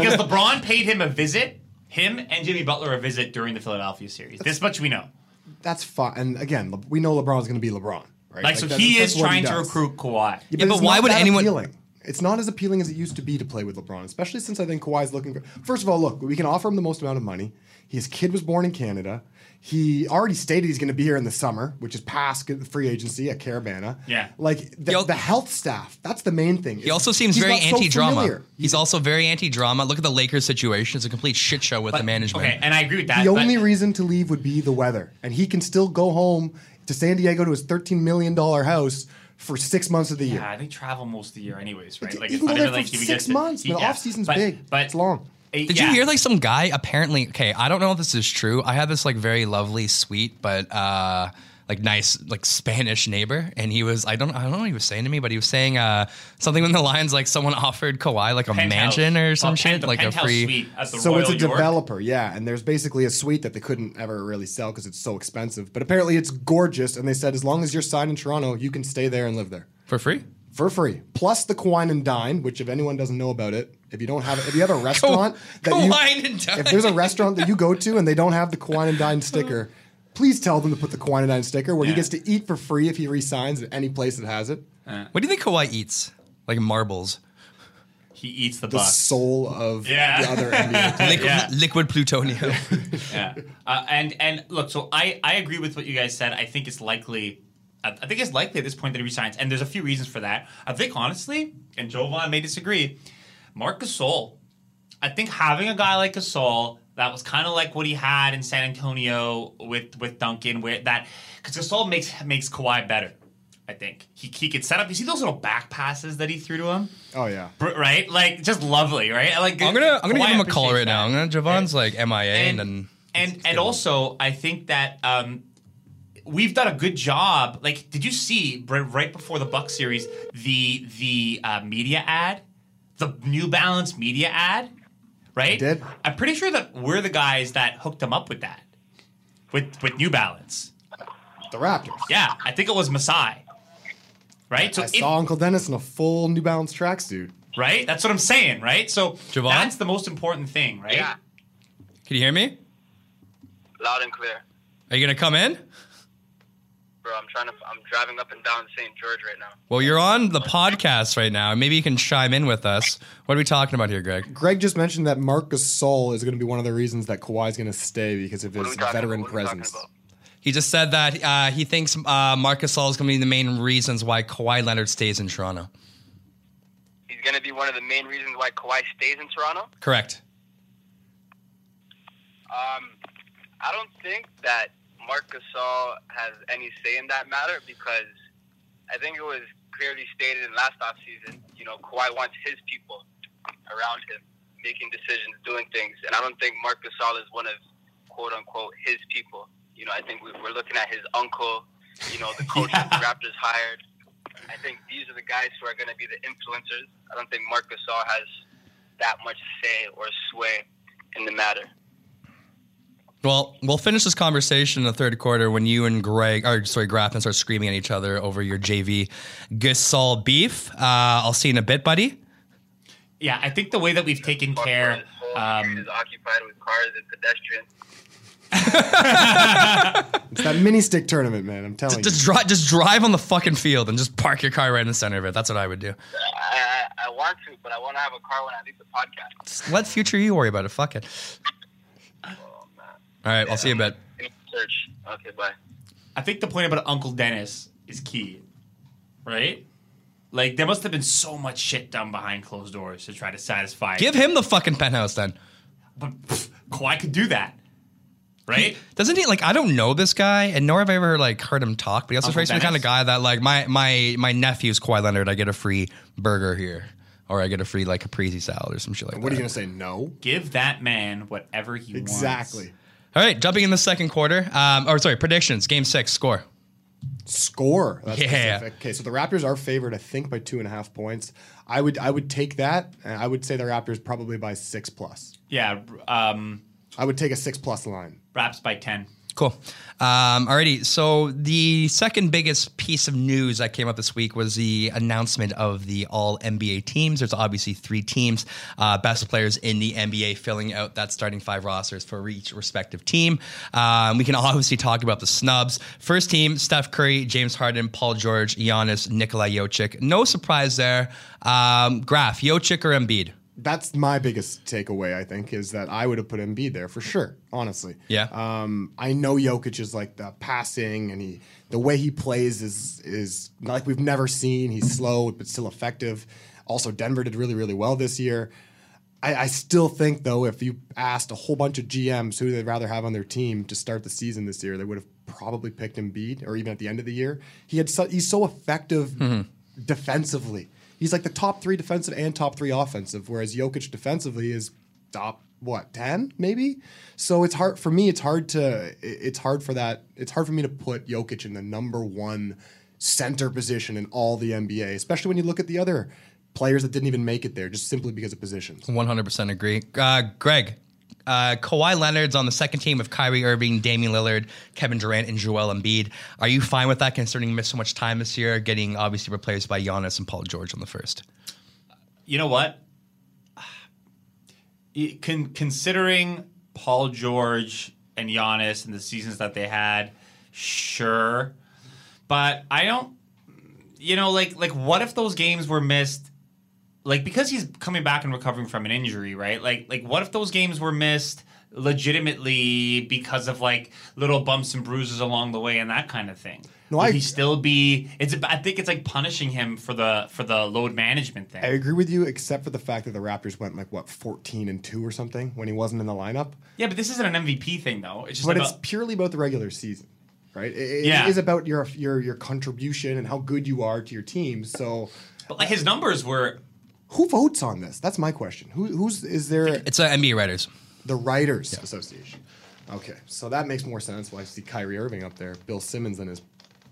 Speaker 5: because LeBron paid him a visit, him and Jimmy Butler a visit during the Philadelphia series. This much we know.
Speaker 7: That's fine. And again, Le- we know LeBron's going to be LeBron, right?
Speaker 5: Like, so
Speaker 7: that's-
Speaker 5: he is
Speaker 7: what
Speaker 5: trying to recruit Kawhi.
Speaker 3: Yeah, but
Speaker 7: it's
Speaker 3: why would
Speaker 7: that
Speaker 3: anyone-
Speaker 7: Appealing. It's not as appealing as it used to be to play with LeBron, especially since I think Kawhi's looking for. First of all, look, we can offer him the most amount of money. His kid was born in Canada. He already stated he's going to be here in the summer, which is past the free agency at Caravana.
Speaker 5: Yeah.
Speaker 7: Like the,
Speaker 3: He
Speaker 7: the health staff, that's the main thing.
Speaker 3: he also seems very anti-drama.
Speaker 7: familiar.
Speaker 3: He's also very anti-drama. Look at the Lakers situation; it's a complete shit show with the management.
Speaker 5: Okay, and I agree with that.
Speaker 7: The
Speaker 5: but-
Speaker 7: only reason to leave would be the weather, and he can still go home to San Diego to his thirteen million dollar house for six months of the year.
Speaker 5: Yeah, they travel most of the year, anyways, right?
Speaker 7: You
Speaker 5: Like
Speaker 7: can
Speaker 5: it's
Speaker 7: go there
Speaker 5: even like
Speaker 7: for six
Speaker 5: to-
Speaker 7: months.
Speaker 5: he-
Speaker 7: The
Speaker 5: yeah.
Speaker 7: off-season's
Speaker 5: But-
Speaker 7: big.
Speaker 5: but
Speaker 7: It's long.
Speaker 3: Did
Speaker 5: yeah.
Speaker 3: you hear like some guy apparently? Okay, I don't know if this is true. I had this like very lovely, sweet, but uh, like nice, like Spanish neighbor, and he was I don't I don't know what he was saying to me, but he was saying uh something in the lines like someone offered Kawhi like a
Speaker 5: Penthouse.
Speaker 3: mansion or some
Speaker 5: Well,
Speaker 3: shit,
Speaker 5: pen-
Speaker 3: like a free.
Speaker 5: suite at the
Speaker 7: So
Speaker 5: Royal
Speaker 7: it's a
Speaker 5: York.
Speaker 7: developer, yeah, and there's basically a suite that they couldn't ever really sell because it's so expensive. But apparently it's gorgeous, and they said as long as you're signed in Toronto, you can stay there and live there
Speaker 3: for free.
Speaker 7: for free. Plus the Quine and Dine, which if anyone doesn't know about it, if you don't have if you have a restaurant that you
Speaker 3: Wine and dine.
Speaker 7: if there's a restaurant that you go to and they don't have the Quine and Dine sticker, please tell them to put the Quine and sticker where he gets to eat for free if he resigns at any place that has it.
Speaker 3: What do you think Kawhi eats? Like marbles,
Speaker 5: He eats the,
Speaker 7: The
Speaker 5: Bucks.
Speaker 7: soul of
Speaker 5: Yeah.
Speaker 7: the other NBA team.
Speaker 3: liquid,
Speaker 5: Yeah.
Speaker 3: liquid plutonium.
Speaker 5: yeah. Uh, and and look, so I I agree with what you guys said. I think it's likely. I I think it's likely at this point that he resigns, and there's a few reasons for that. I think honestly, and Jovan may disagree. Marc Gasol, I think having a guy like Gasol that was kind of like what he had in San Antonio with with Duncan, where that because Gasol makes makes Kawhi better. I think he he could set up. You see those little back passes that he threw to him,
Speaker 7: Oh yeah.
Speaker 5: Right? Like just lovely, right? Like
Speaker 3: I'm gonna I'm gonna give him a call
Speaker 5: appreciates
Speaker 3: right now. I'm gonna Javon's like MIA and, then
Speaker 5: and and also I think that um, we've done a good job. Like, did you see right before the Buck series the the uh, media ad, the New Balance media ad, right?
Speaker 7: did.
Speaker 5: I'm pretty sure that we're the guys that hooked him up with that, with with New Balance.
Speaker 7: The Raptors.
Speaker 5: Yeah, I think it was Masai. Right. So
Speaker 7: I
Speaker 5: if-
Speaker 7: saw Uncle Dennis in a full New Balance tracksuit.
Speaker 5: right. That's what I'm saying. Right. So
Speaker 3: Javon?
Speaker 5: that's the most important thing. Right.
Speaker 9: Yeah,
Speaker 3: can you hear me?
Speaker 9: loud and clear.
Speaker 3: Are you gonna come in?
Speaker 9: Bro, I'm trying to. I'm driving up and down St. George right now.
Speaker 3: Well, you're on the podcast right now. Maybe you can chime in with us. What are we talking about here, Greg?
Speaker 7: Greg just mentioned that Marcus Gasol is going to be one of the reasons that Kawhi is going to stay because of his veteran
Speaker 9: about? What are we talking
Speaker 7: presence.
Speaker 3: He just said that uh, he thinks uh, Marcus Gasol is going to be the main reasons why Kawhi Leonard stays in Toronto.
Speaker 9: He's going to be one of the main reasons why Kawhi stays in Toronto.
Speaker 3: Correct.
Speaker 9: Um, I don't think that Marc Gasol has any say in that matter because I think it was clearly stated in last offseason, you know, Kawhi wants his people around him making decisions, doing things. And I don't think Marc Gasol is one of, quote unquote, his people. You know, I think we- we're looking at his uncle, you know, the coach that the Raptors hired. I think these are the guys who are going to be the influencers. I don't think Marc Gasol has that much say or sway in the matter.
Speaker 3: Well, we'll finish this conversation in the third quarter when you and Greg, or sorry, Graffin start screaming at each other over your JV Gasol beef. Uh, I'll see you in a bit, buddy.
Speaker 5: Yeah. I think the way that we've taken care.
Speaker 9: This whole
Speaker 5: Um,
Speaker 9: is occupied with cars and pedestrians.
Speaker 7: It's that mini stick tournament, man. I'm telling
Speaker 3: Just
Speaker 7: you.
Speaker 3: drive, just drive on the fucking field and just park your car right in the center of it. That's what I would do.
Speaker 9: I, I, I want to, but I want to have a car when I leave the podcast.
Speaker 3: Just let future you worry about it. Fuck it. All right, I'll see you in a bit.
Speaker 9: Search. Okay, bye.
Speaker 5: I think the point about Uncle Dennis is key, right? Like there must have been so much shit done behind closed doors to try to satisfy.
Speaker 3: Give him the fucking penthouse then.
Speaker 5: but pff, Kawhi could do that, right?
Speaker 3: Doesn't he like? I don't know this guy, and nor have I ever like heard him talk. But he also
Speaker 5: Uncle
Speaker 3: strikes me the kind of guy that like my my my nephew's Kawhi Leonard. I get a free burger here, or I get a free like caprese salad or some shit like that.
Speaker 7: What are you going to say? No?
Speaker 5: Give that man whatever he wants.
Speaker 7: Exactly.
Speaker 3: All right, jumping in the second quarter. Um, or sorry, predictions. Game six score.
Speaker 7: Score. That's
Speaker 3: Yeah.
Speaker 7: specific. Okay, so the Raptors are favored, I think, by two and a half points. I would I would take that. and I would say the Raptors probably by six plus.
Speaker 5: Yeah. Um,
Speaker 7: I would take a six plus line.
Speaker 5: Raps by ten.
Speaker 3: Cool. Um, alrighty. So the second biggest piece of news that came up this week was the announcement of the All NBA teams. There's obviously three teams, uh, best players in the NBA, filling out that starting five rosters for each respective team. Um, we can obviously talk about the snubs. First team: Steph Curry, James Harden, Paul George, Giannis, Nikola Jokic. No surprise there. Um, Graf: Jokic or Embiid?
Speaker 7: That's my biggest takeaway, I think, is that I would have put Embiid there for sure, honestly.
Speaker 3: Yeah.
Speaker 7: Um, I know Jokic is like the passing and he the way he plays is is like we've never seen. He's slow but still effective. Also, Denver did really, really well this year. I, I still think though, if you asked a whole bunch of GMs who they'd rather have on their team to start the season this year, they would have probably picked Embiid, or even at the end of the year. He had so, he's so effective defensively. He's like the top three defensive and top three offensive, whereas Jokic defensively is top what ten maybe. So it's hard for me. It's hard to. It's hard for that. It's hard for me to put Jokic in the number one center position in all the NBA, especially when you look at the other players that didn't even make it there just simply because of positions.
Speaker 3: 100% agree. Uh, Greg, uh, Kawhi Leonard's on the second team with Kyrie Irving, Damian Lillard, Kevin Durant, and Joel Embiid. Are you fine with that considering he missed so much time this year, getting obviously replaced by Giannis and Paul George on the first?
Speaker 5: You know what? Con- considering Paul George and Giannis and the seasons that they had, sure, but I don't. You know, like like what if those games were missed? Like because he's coming back and recovering from an injury, right? Like like what if those games were missed legitimately because of like little bumps and bruises along the way and that kind of thing?
Speaker 7: No,
Speaker 5: Would
Speaker 7: I-
Speaker 5: he still be? It's. I think it's like punishing him for the for the load management thing.
Speaker 7: I agree with you, except for the fact that the Raptors went like what fourteen and two or something when he wasn't in the lineup.
Speaker 5: Yeah, but this isn't an MVP thing though. It's just
Speaker 7: but
Speaker 5: about,
Speaker 7: it's purely about the regular season, right? It, it
Speaker 5: Yeah.
Speaker 7: is about your your your contribution and how good you are to your team. So,
Speaker 5: but like his numbers were.
Speaker 7: Who votes on this? That's my question. Who who's is there?
Speaker 3: It's uh, NBA writers.
Speaker 7: The Writers Association. Okay, so that makes more sense. Why I see Kyrie Irving up there, Bill Simmons and his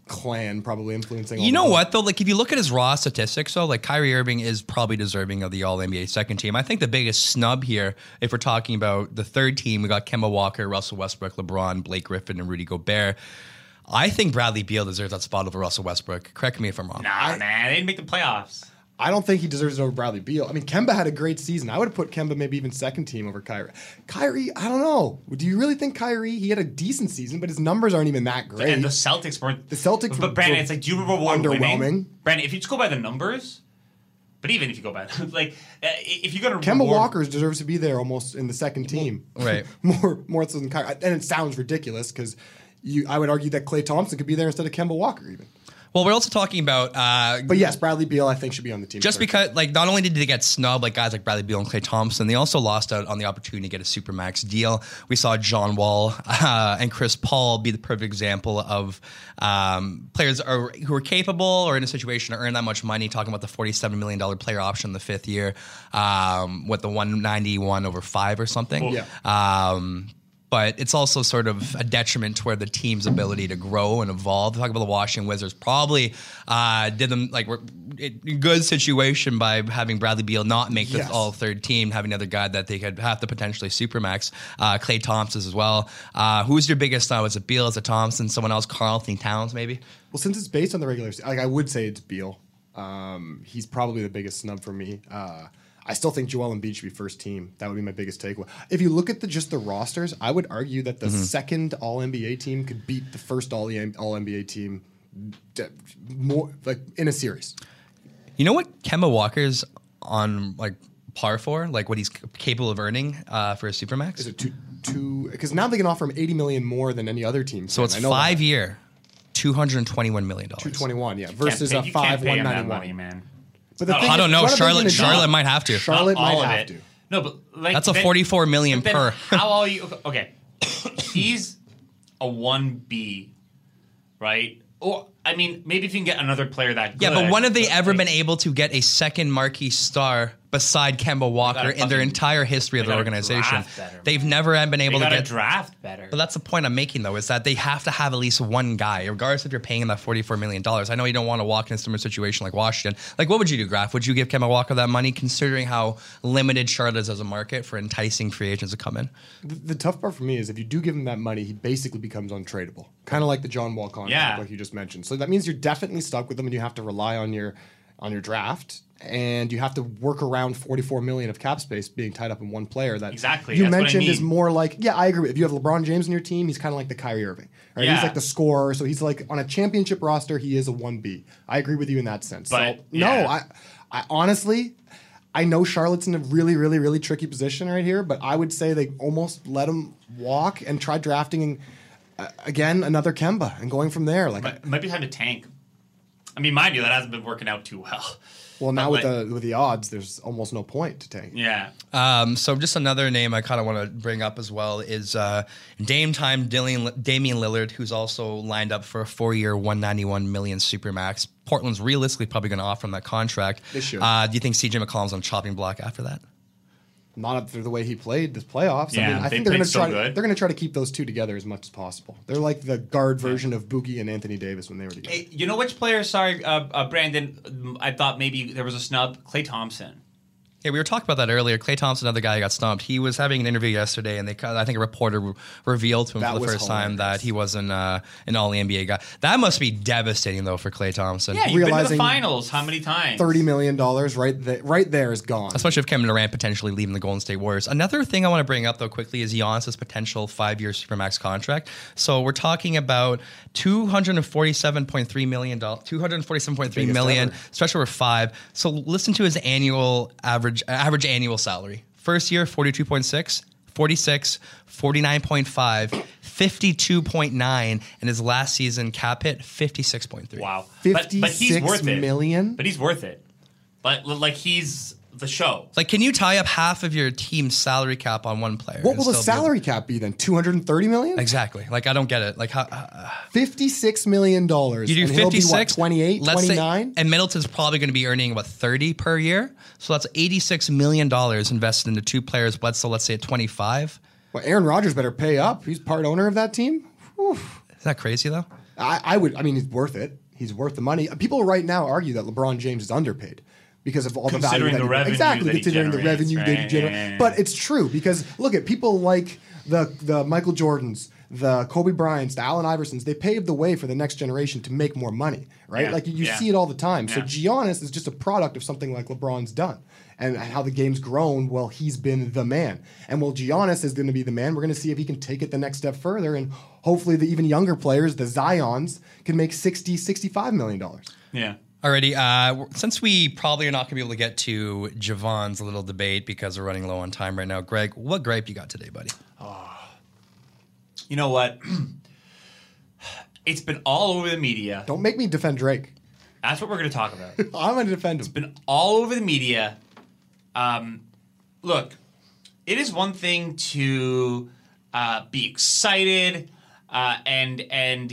Speaker 7: clan probably influencing.
Speaker 3: You
Speaker 7: the
Speaker 3: know
Speaker 7: votes.
Speaker 3: what though? Like if you look at his raw statistics, though, like Kyrie Irving is probably deserving of the All NBA second team. I think the biggest snub here, if we're talking about the third team, we got Kemba Walker, Russell Westbrook, LeBron, Blake Griffin, and Rudy Gobert. I think Bradley Beal deserves that spot over Russell Westbrook. Correct me if I'm wrong.
Speaker 5: Nah, man, they didn't make the playoffs.
Speaker 7: I don't think he deserves it over Bradley Beal. I mean, Kemba had a great season. I would have put Kemba maybe even second team over Kyrie. Kyrie, I don't know. Do you really think Kyrie? He had a decent season, but his numbers aren't even that great.
Speaker 5: And the Celtics weren't.
Speaker 7: The Celtics
Speaker 5: But
Speaker 7: were-
Speaker 5: Brandon,
Speaker 7: were
Speaker 5: it's like, do you remember what
Speaker 7: underwhelming.
Speaker 5: winning? Brandon, if you just go by the numbers, but even if you go by like, uh, if you're gonna
Speaker 7: Kemba
Speaker 5: reward-
Speaker 7: Walker deserves to be there almost in the second team,
Speaker 3: Right.
Speaker 7: more more so than Kyrie. And it sounds ridiculous because you, I would argue that Klay Thompson could be there instead of Kemba Walker even.
Speaker 3: Well, we're also talking about uh,
Speaker 7: But yes, Bradley Beal I think should be on the team.
Speaker 3: just because, like, not only did they get snubbed, like guys like Bradley Beal and Klay Thompson, they also lost out on the opportunity to get a supermax deal. We saw John Wall uh, and Chris Paul be the perfect example of um, players are, who are capable or in a situation to earn that much money. Talking about the forty-seven million dollar player option in the fifth year, um, with the one ninety-one over five or something.
Speaker 7: Yeah.
Speaker 3: Um, but it's also sort of a detriment toward the team's ability to grow and evolve. Talk about the Washington Wizards probably uh, did them like a good situation by having Bradley Beal not make the
Speaker 7: Yes.
Speaker 3: all third team, having another guy that they could have to potentially supermax. Uh, Klay Thompson as well. Uh, who's your biggest now? Is it Beal? Is it Thompson? Someone else? Karl-Anthony Towns maybe?
Speaker 7: Well, since it's based on the regular, like I would say it's Beal. Um, he's probably the biggest snub for me. Uh, I still think Joel Embiid should be first team. That would be my biggest takeaway. If you look at the just the rosters, I would argue that the second All NBA team could beat the first All All NBA team d- more like in a series.
Speaker 3: You know what Kemba Walker's on like par for? Like what he's capable of earning uh, for a supermax?
Speaker 7: Is it two two? Because now they can offer him eighty million more than any other team.
Speaker 3: so it's
Speaker 7: can. I know
Speaker 3: five year, two hundred and twenty-one million dollars.
Speaker 7: two twenty one. Yeah, versus
Speaker 5: pay-
Speaker 7: a five
Speaker 5: pay
Speaker 7: one
Speaker 5: him that
Speaker 7: ninety
Speaker 5: money, man.
Speaker 7: But the
Speaker 5: No,
Speaker 7: thing
Speaker 3: I
Speaker 7: is,
Speaker 3: don't know.
Speaker 7: what are they
Speaker 3: Charlotte,
Speaker 7: gonna do?
Speaker 3: Charlotte might have to.
Speaker 7: Charlotte
Speaker 5: Not
Speaker 7: might
Speaker 5: of
Speaker 7: have
Speaker 5: it.
Speaker 7: to.
Speaker 5: No, but like
Speaker 3: That's a
Speaker 5: then-
Speaker 3: 44 million
Speaker 5: then
Speaker 3: per.
Speaker 5: how are you? Okay, he's a one B, right? Or I mean, maybe if you can get another player that.
Speaker 3: Yeah, but when have they ever
Speaker 5: like,
Speaker 3: been able to get a second marquee star beside Kemba Walker in their entire history of the organization?
Speaker 5: better,
Speaker 3: They've never been able to
Speaker 5: to
Speaker 3: get.
Speaker 5: draft better.
Speaker 3: But that's the point I'm making, though, is that they have to have at least one guy, regardless if you're paying him that $44 million. I know you don't want to walk in a similar situation like Washington. Like, what would you do, Graf? Would you give Kemba Walker that money, considering how limited Charlotte is as a market for enticing free agents to come in?
Speaker 7: The, the tough part for me is if you do give him that money, he basically becomes untradeable. Kind of like the John Wall contract,
Speaker 5: Yeah.
Speaker 7: like you just mentioned. So that means you're definitely stuck with him, and you have to rely on your on your draft, and you have to work around 44 million of cap space being tied up in one player. That
Speaker 5: Exactly,
Speaker 7: you
Speaker 5: that's what I
Speaker 7: mentioned is more like yeah, I agree. If you have LeBron James in your team, he's kind of like the Kyrie Irving. Right? He's like the scorer, so he's like on a championship roster, he is a one B. I agree with you in that sense.
Speaker 5: But,
Speaker 7: so
Speaker 5: yeah.
Speaker 7: no, I, I honestly. I know Charlotte's in a really, really, really tricky position right here, but I would say they almost let him walk and try drafting uh, again another Kemba and going from there. Like,
Speaker 5: Might, might be time to tank. I mean, mind you, that hasn't been working out too well.
Speaker 7: well, now
Speaker 5: but
Speaker 7: with
Speaker 5: like-
Speaker 7: the with the odds, there's almost no point to tank.
Speaker 5: Yeah.
Speaker 3: Um, so just another name I kind of want to bring up as well is uh, Dame time Damian, Damian Lillard, who's also lined up for a four-year, 191 million supermax. Portland's realistically probably going to offer him that contract.
Speaker 7: They should.
Speaker 3: Uh, do you think CJ McCollum's on chopping block after that?
Speaker 7: Not after the way he played this playoffs. I
Speaker 5: Yeah,
Speaker 7: mean, I
Speaker 5: they
Speaker 7: think they're going to
Speaker 5: so
Speaker 7: try.
Speaker 5: good.
Speaker 7: They're going to try to keep those two together as much as possible. They're like the guard version of Boogie and Anthony Davis when they were together.
Speaker 5: Hey, you know which player? Sorry, uh, uh, Brandon. I thought maybe there was a snub. Klay Thompson.
Speaker 3: Yeah, we were talking about that earlier. Klay Thompson, another guy who got stumped. He was having an interview yesterday, and they I think a reporter re- revealed to him
Speaker 7: That
Speaker 3: for the
Speaker 7: was
Speaker 3: first time that he wasn't uh, an All NBA guy. That must be devastating though for Klay Thompson.
Speaker 5: Yeah, you've been to the finals. How many times?
Speaker 7: Thirty million dollars right there, right there is gone.
Speaker 3: Especially if Kevin Durant potentially leaving the Golden State Warriors. Another thing I want to bring up though quickly is Giannis' potential five-year supermax contract. So we're talking about two hundred and forty-seven point three million dollars, two hundred forty-seven point three
Speaker 7: Biggest
Speaker 3: million, over five. So listen to his annual average average annual salary. First year, 42.6, 46, 49.5, 52.9, and his last season cap hit 56.3.
Speaker 5: Wow. But, but he's
Speaker 7: 56
Speaker 5: worth it.
Speaker 7: million?
Speaker 5: But he's worth it. Like like he's the show.
Speaker 3: Like, can you tie up half of your team's salary cap on one player?
Speaker 7: what will the
Speaker 3: still be-
Speaker 7: salary cap be then? Two hundred and thirty million.
Speaker 3: Exactly. Like, I don't get it. Like, how, uh,
Speaker 7: Fifty-six million dollars.
Speaker 3: you do
Speaker 7: and he'll be,
Speaker 3: 56,
Speaker 7: what, 28, 29?
Speaker 3: and Middleton's probably going to be earning, what, 30 per year? So that's $86 million invested into two players. Bledsoe, let's say at 25.
Speaker 7: Well, Aaron Rodgers better pay up. He's part owner of that team. Whew.
Speaker 3: Is that crazy, though?
Speaker 7: I, I would. I mean, he's worth it. He's worth the money. People right now argue that LeBron James is underpaid because of all the value
Speaker 5: Considering
Speaker 7: that
Speaker 5: the
Speaker 7: he,
Speaker 5: revenue
Speaker 7: exactly considering the revenue
Speaker 5: right?
Speaker 7: generates.
Speaker 5: Yeah, yeah.
Speaker 7: But it's true because look at people like the the Michael Jordans, the Kobe Bryants, the Allen Iversons. They paved the way for the next generation to make more money, right?
Speaker 5: Yeah,
Speaker 7: Like you
Speaker 5: yeah.
Speaker 7: see it all the time. So
Speaker 5: Yeah.
Speaker 7: Giannis is just a product of something like LeBron's done. And how the game's grown, well, he's been the man. And while Giannis is going to be the man, we're going to see if he can take it the next step further. And hopefully, the even younger players, the Zions, can make 60, 65 million dollars.
Speaker 5: Yeah.
Speaker 3: Alrighty, uh, since we probably are not going to be able to get to Javon's little debate because we're running low on time right now, Greg, what gripe you got today, buddy?
Speaker 5: You know what? it's been all over the media.
Speaker 7: Don't make me defend Drake.
Speaker 5: That's what we're going to talk about.
Speaker 7: I'm going to defend him.
Speaker 5: It's been all over the media. Um, look, it is one thing to uh, be excited uh, and and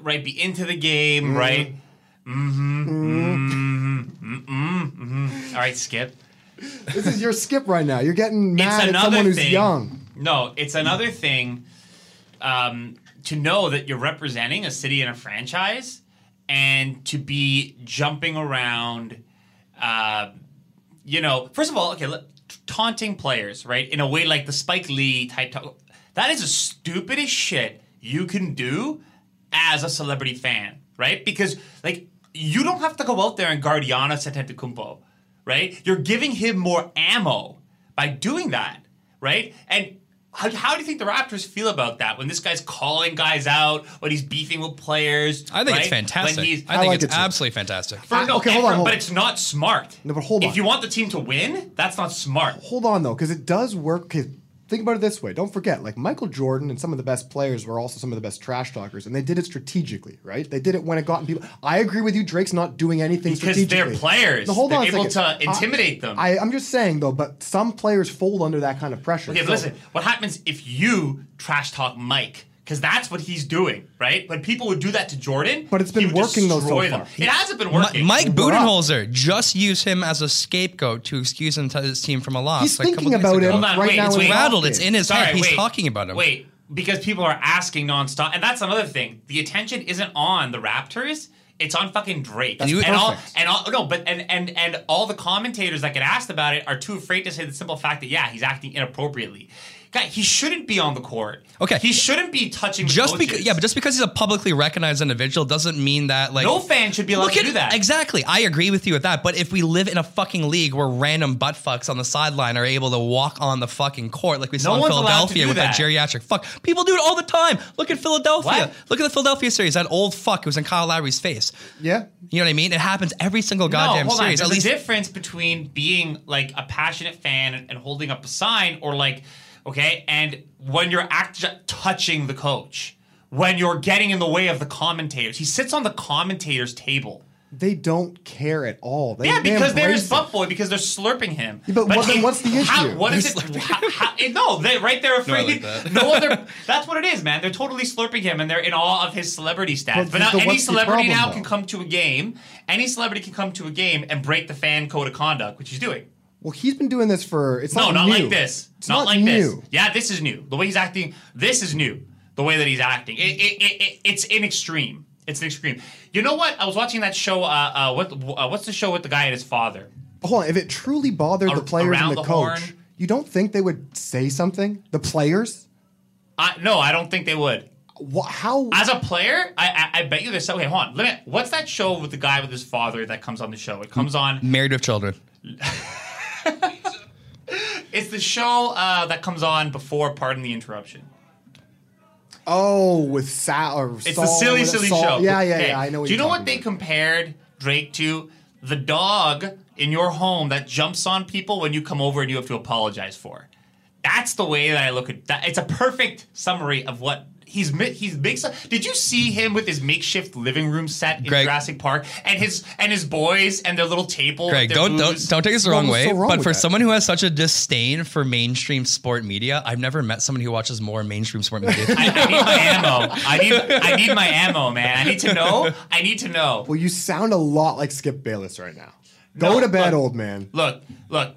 Speaker 5: right be into the game, right? Mm-hmm. Mm-hmm. Mm-hmm. mm-hmm. All right, skip.
Speaker 7: This is your skip right now. You're getting mad at someone who's
Speaker 5: thing.
Speaker 7: young.
Speaker 5: No, it's another thing um, to know that you're representing a city and a franchise, and to be jumping around. Uh, you know, first of all, okay, taunting players, right, in a way like the Spike Lee type. ta- that is the stupidest shit you can do as a celebrity fan, right? Because like you don't have to go out there and guard Giannis Antetokounmpo, right? You're giving him more ammo by doing that, right? And how, how do you think the Raptors feel about that when this guy's calling guys out, when he's beefing with players?
Speaker 3: I think
Speaker 5: right?
Speaker 3: it's fantastic.
Speaker 5: When he's,
Speaker 3: I think
Speaker 7: like
Speaker 3: it's
Speaker 7: it
Speaker 3: absolutely fantastic.
Speaker 5: for,
Speaker 7: Ah,
Speaker 5: no,
Speaker 7: okay, hold on, hold
Speaker 5: but
Speaker 7: on.
Speaker 5: it's not smart.
Speaker 7: No, but hold on.
Speaker 5: If you want the team to win, that's not smart.
Speaker 7: Hold on though, because it does work. 'cause think about it this way. Don't forget, like Michael Jordan and some of the best players were also some of the best trash talkers, and they did it strategically, right? They did it when it got in people. I agree with you. Drake's not doing anything
Speaker 5: Because they're players.
Speaker 7: No, hold
Speaker 5: They're
Speaker 7: on
Speaker 5: able to intimidate them.
Speaker 7: I, I'm just saying though, but some players fold under that kind of pressure.
Speaker 5: Okay, but listen. What happens if you trash talk Mike? Because that's what he's doing, right? When people would do that to Jordan,
Speaker 7: But it's been
Speaker 5: he would
Speaker 7: working, though, so
Speaker 5: them.
Speaker 7: far.
Speaker 5: It hasn't been
Speaker 3: Mi-
Speaker 5: working.
Speaker 3: Mike Budenholzer just used him as a scapegoat to excuse him to his team from a loss.
Speaker 7: He's
Speaker 3: like a
Speaker 7: thinking
Speaker 3: days
Speaker 7: about
Speaker 3: ago.
Speaker 7: him
Speaker 5: Hold on,
Speaker 7: right
Speaker 5: wait,
Speaker 7: now.
Speaker 5: it's
Speaker 7: in
Speaker 5: wait.
Speaker 3: rattled. It's in his
Speaker 5: Sorry,
Speaker 3: head. He's
Speaker 5: wait,
Speaker 3: talking about him.
Speaker 5: Wait, because people are asking nonstop, and that's another thing. The attention isn't on the Raptors; it's on fucking Drake.
Speaker 7: That's
Speaker 5: and all, and all, no, but and and and all the commentators that get asked about it are too afraid to say the simple fact that yeah, he's acting inappropriately. Guy, he shouldn't be on the court.
Speaker 3: Okay.
Speaker 5: he shouldn't be touching.
Speaker 3: Just because, yeah, but just because he's a publicly recognized individual doesn't mean that like
Speaker 5: no fan should be allowed
Speaker 3: Look
Speaker 5: to do that.
Speaker 3: Exactly. I agree with you with that. But if we live in a fucking league where random butt fucks on the sideline are able to walk on the fucking court like we saw in
Speaker 5: one's allowed to
Speaker 3: Philadelphia with that.
Speaker 5: that.
Speaker 3: geriatric fuck, people do it all the time. Look at Philadelphia.
Speaker 5: What?
Speaker 3: Look at the Philadelphia series. That old fuck was in Kyle Lowry's face.
Speaker 7: Yeah.
Speaker 3: You know what I mean? It happens every single goddamn
Speaker 5: no, hold
Speaker 3: series.
Speaker 5: On.
Speaker 3: At
Speaker 5: There's
Speaker 3: least
Speaker 5: a difference between being like a passionate fan and, and holding up a sign, or like, okay, and when you're act- touching the coach, when you're getting in the way of the commentators. He sits on the commentators' table.
Speaker 7: They don't care at all. They,
Speaker 5: yeah, because they're his butt boy because they're slurping him.
Speaker 7: Yeah, but what- then what's the
Speaker 5: how-
Speaker 7: issue?
Speaker 5: what is it? how- how- eh, no, they right there afraid.
Speaker 3: that.
Speaker 5: no other. That's what it is, man. They're totally slurping him, and they're in awe of his celebrity status.
Speaker 7: But
Speaker 5: But, now
Speaker 7: so
Speaker 5: any celebrity
Speaker 7: problem,
Speaker 5: now
Speaker 7: though?
Speaker 5: can come to a game. Any celebrity can come to a game and break the fan code of conduct, which he's doing.
Speaker 7: Well, he's been doing this for. It's
Speaker 5: No,
Speaker 7: not
Speaker 5: not
Speaker 7: new.
Speaker 5: like this.
Speaker 7: It's
Speaker 5: not,
Speaker 7: not,
Speaker 5: like
Speaker 7: new.
Speaker 5: this. Yeah, this is new. The way he's acting, this is new. The way that he's acting, it, it, it, it, it's in extreme. It's an extreme. You know what? I was watching that show. Uh, uh, what uh, what's the show with the guy and his father?
Speaker 7: Hold on. If it truly bothered
Speaker 5: Ar-
Speaker 7: the players and the,
Speaker 5: the
Speaker 7: coach,
Speaker 5: horn?
Speaker 7: you don't think they would say something? The players?
Speaker 5: I, no, I don't think they would.
Speaker 7: Wha how?
Speaker 5: As a player, I, I I bet you there's okay. Hold on, let me. What's that show with the guy with his father that comes on the show? It comes on.
Speaker 3: Married with children.
Speaker 5: It's the show uh, that comes on before. Pardon the interruption.
Speaker 7: oh, with Sal or
Speaker 5: It's
Speaker 7: Saul,
Speaker 5: the silly, silly
Speaker 7: Saul-
Speaker 5: show.
Speaker 7: Yeah, yeah,
Speaker 5: Okay,
Speaker 7: yeah. I know. What
Speaker 5: Do you know what
Speaker 7: talking
Speaker 5: they compared Drake to? The dog in your home that jumps on people when you come over and you have to apologize for. That's the way that I look at that. It's a perfect summary of what he's mi- he's makes. Did you see him with his makeshift living room set in
Speaker 3: Greg.
Speaker 5: Jurassic Park and his and his boys and their little table? with
Speaker 3: Greg,
Speaker 5: their
Speaker 3: don't don't don't take this the wrong
Speaker 7: was
Speaker 3: way.
Speaker 7: so wrong
Speaker 3: but for
Speaker 7: that?
Speaker 3: someone who has such a disdain for mainstream sport media, I've never met someone who watches more mainstream sport media.
Speaker 5: I, I need my ammo. I need I need my ammo, man. I need to know. I need to know.
Speaker 7: Well, you sound a lot like Skip Bayless right now. Go
Speaker 5: No,
Speaker 7: to bed,
Speaker 5: look.
Speaker 7: old man.
Speaker 5: Look, look.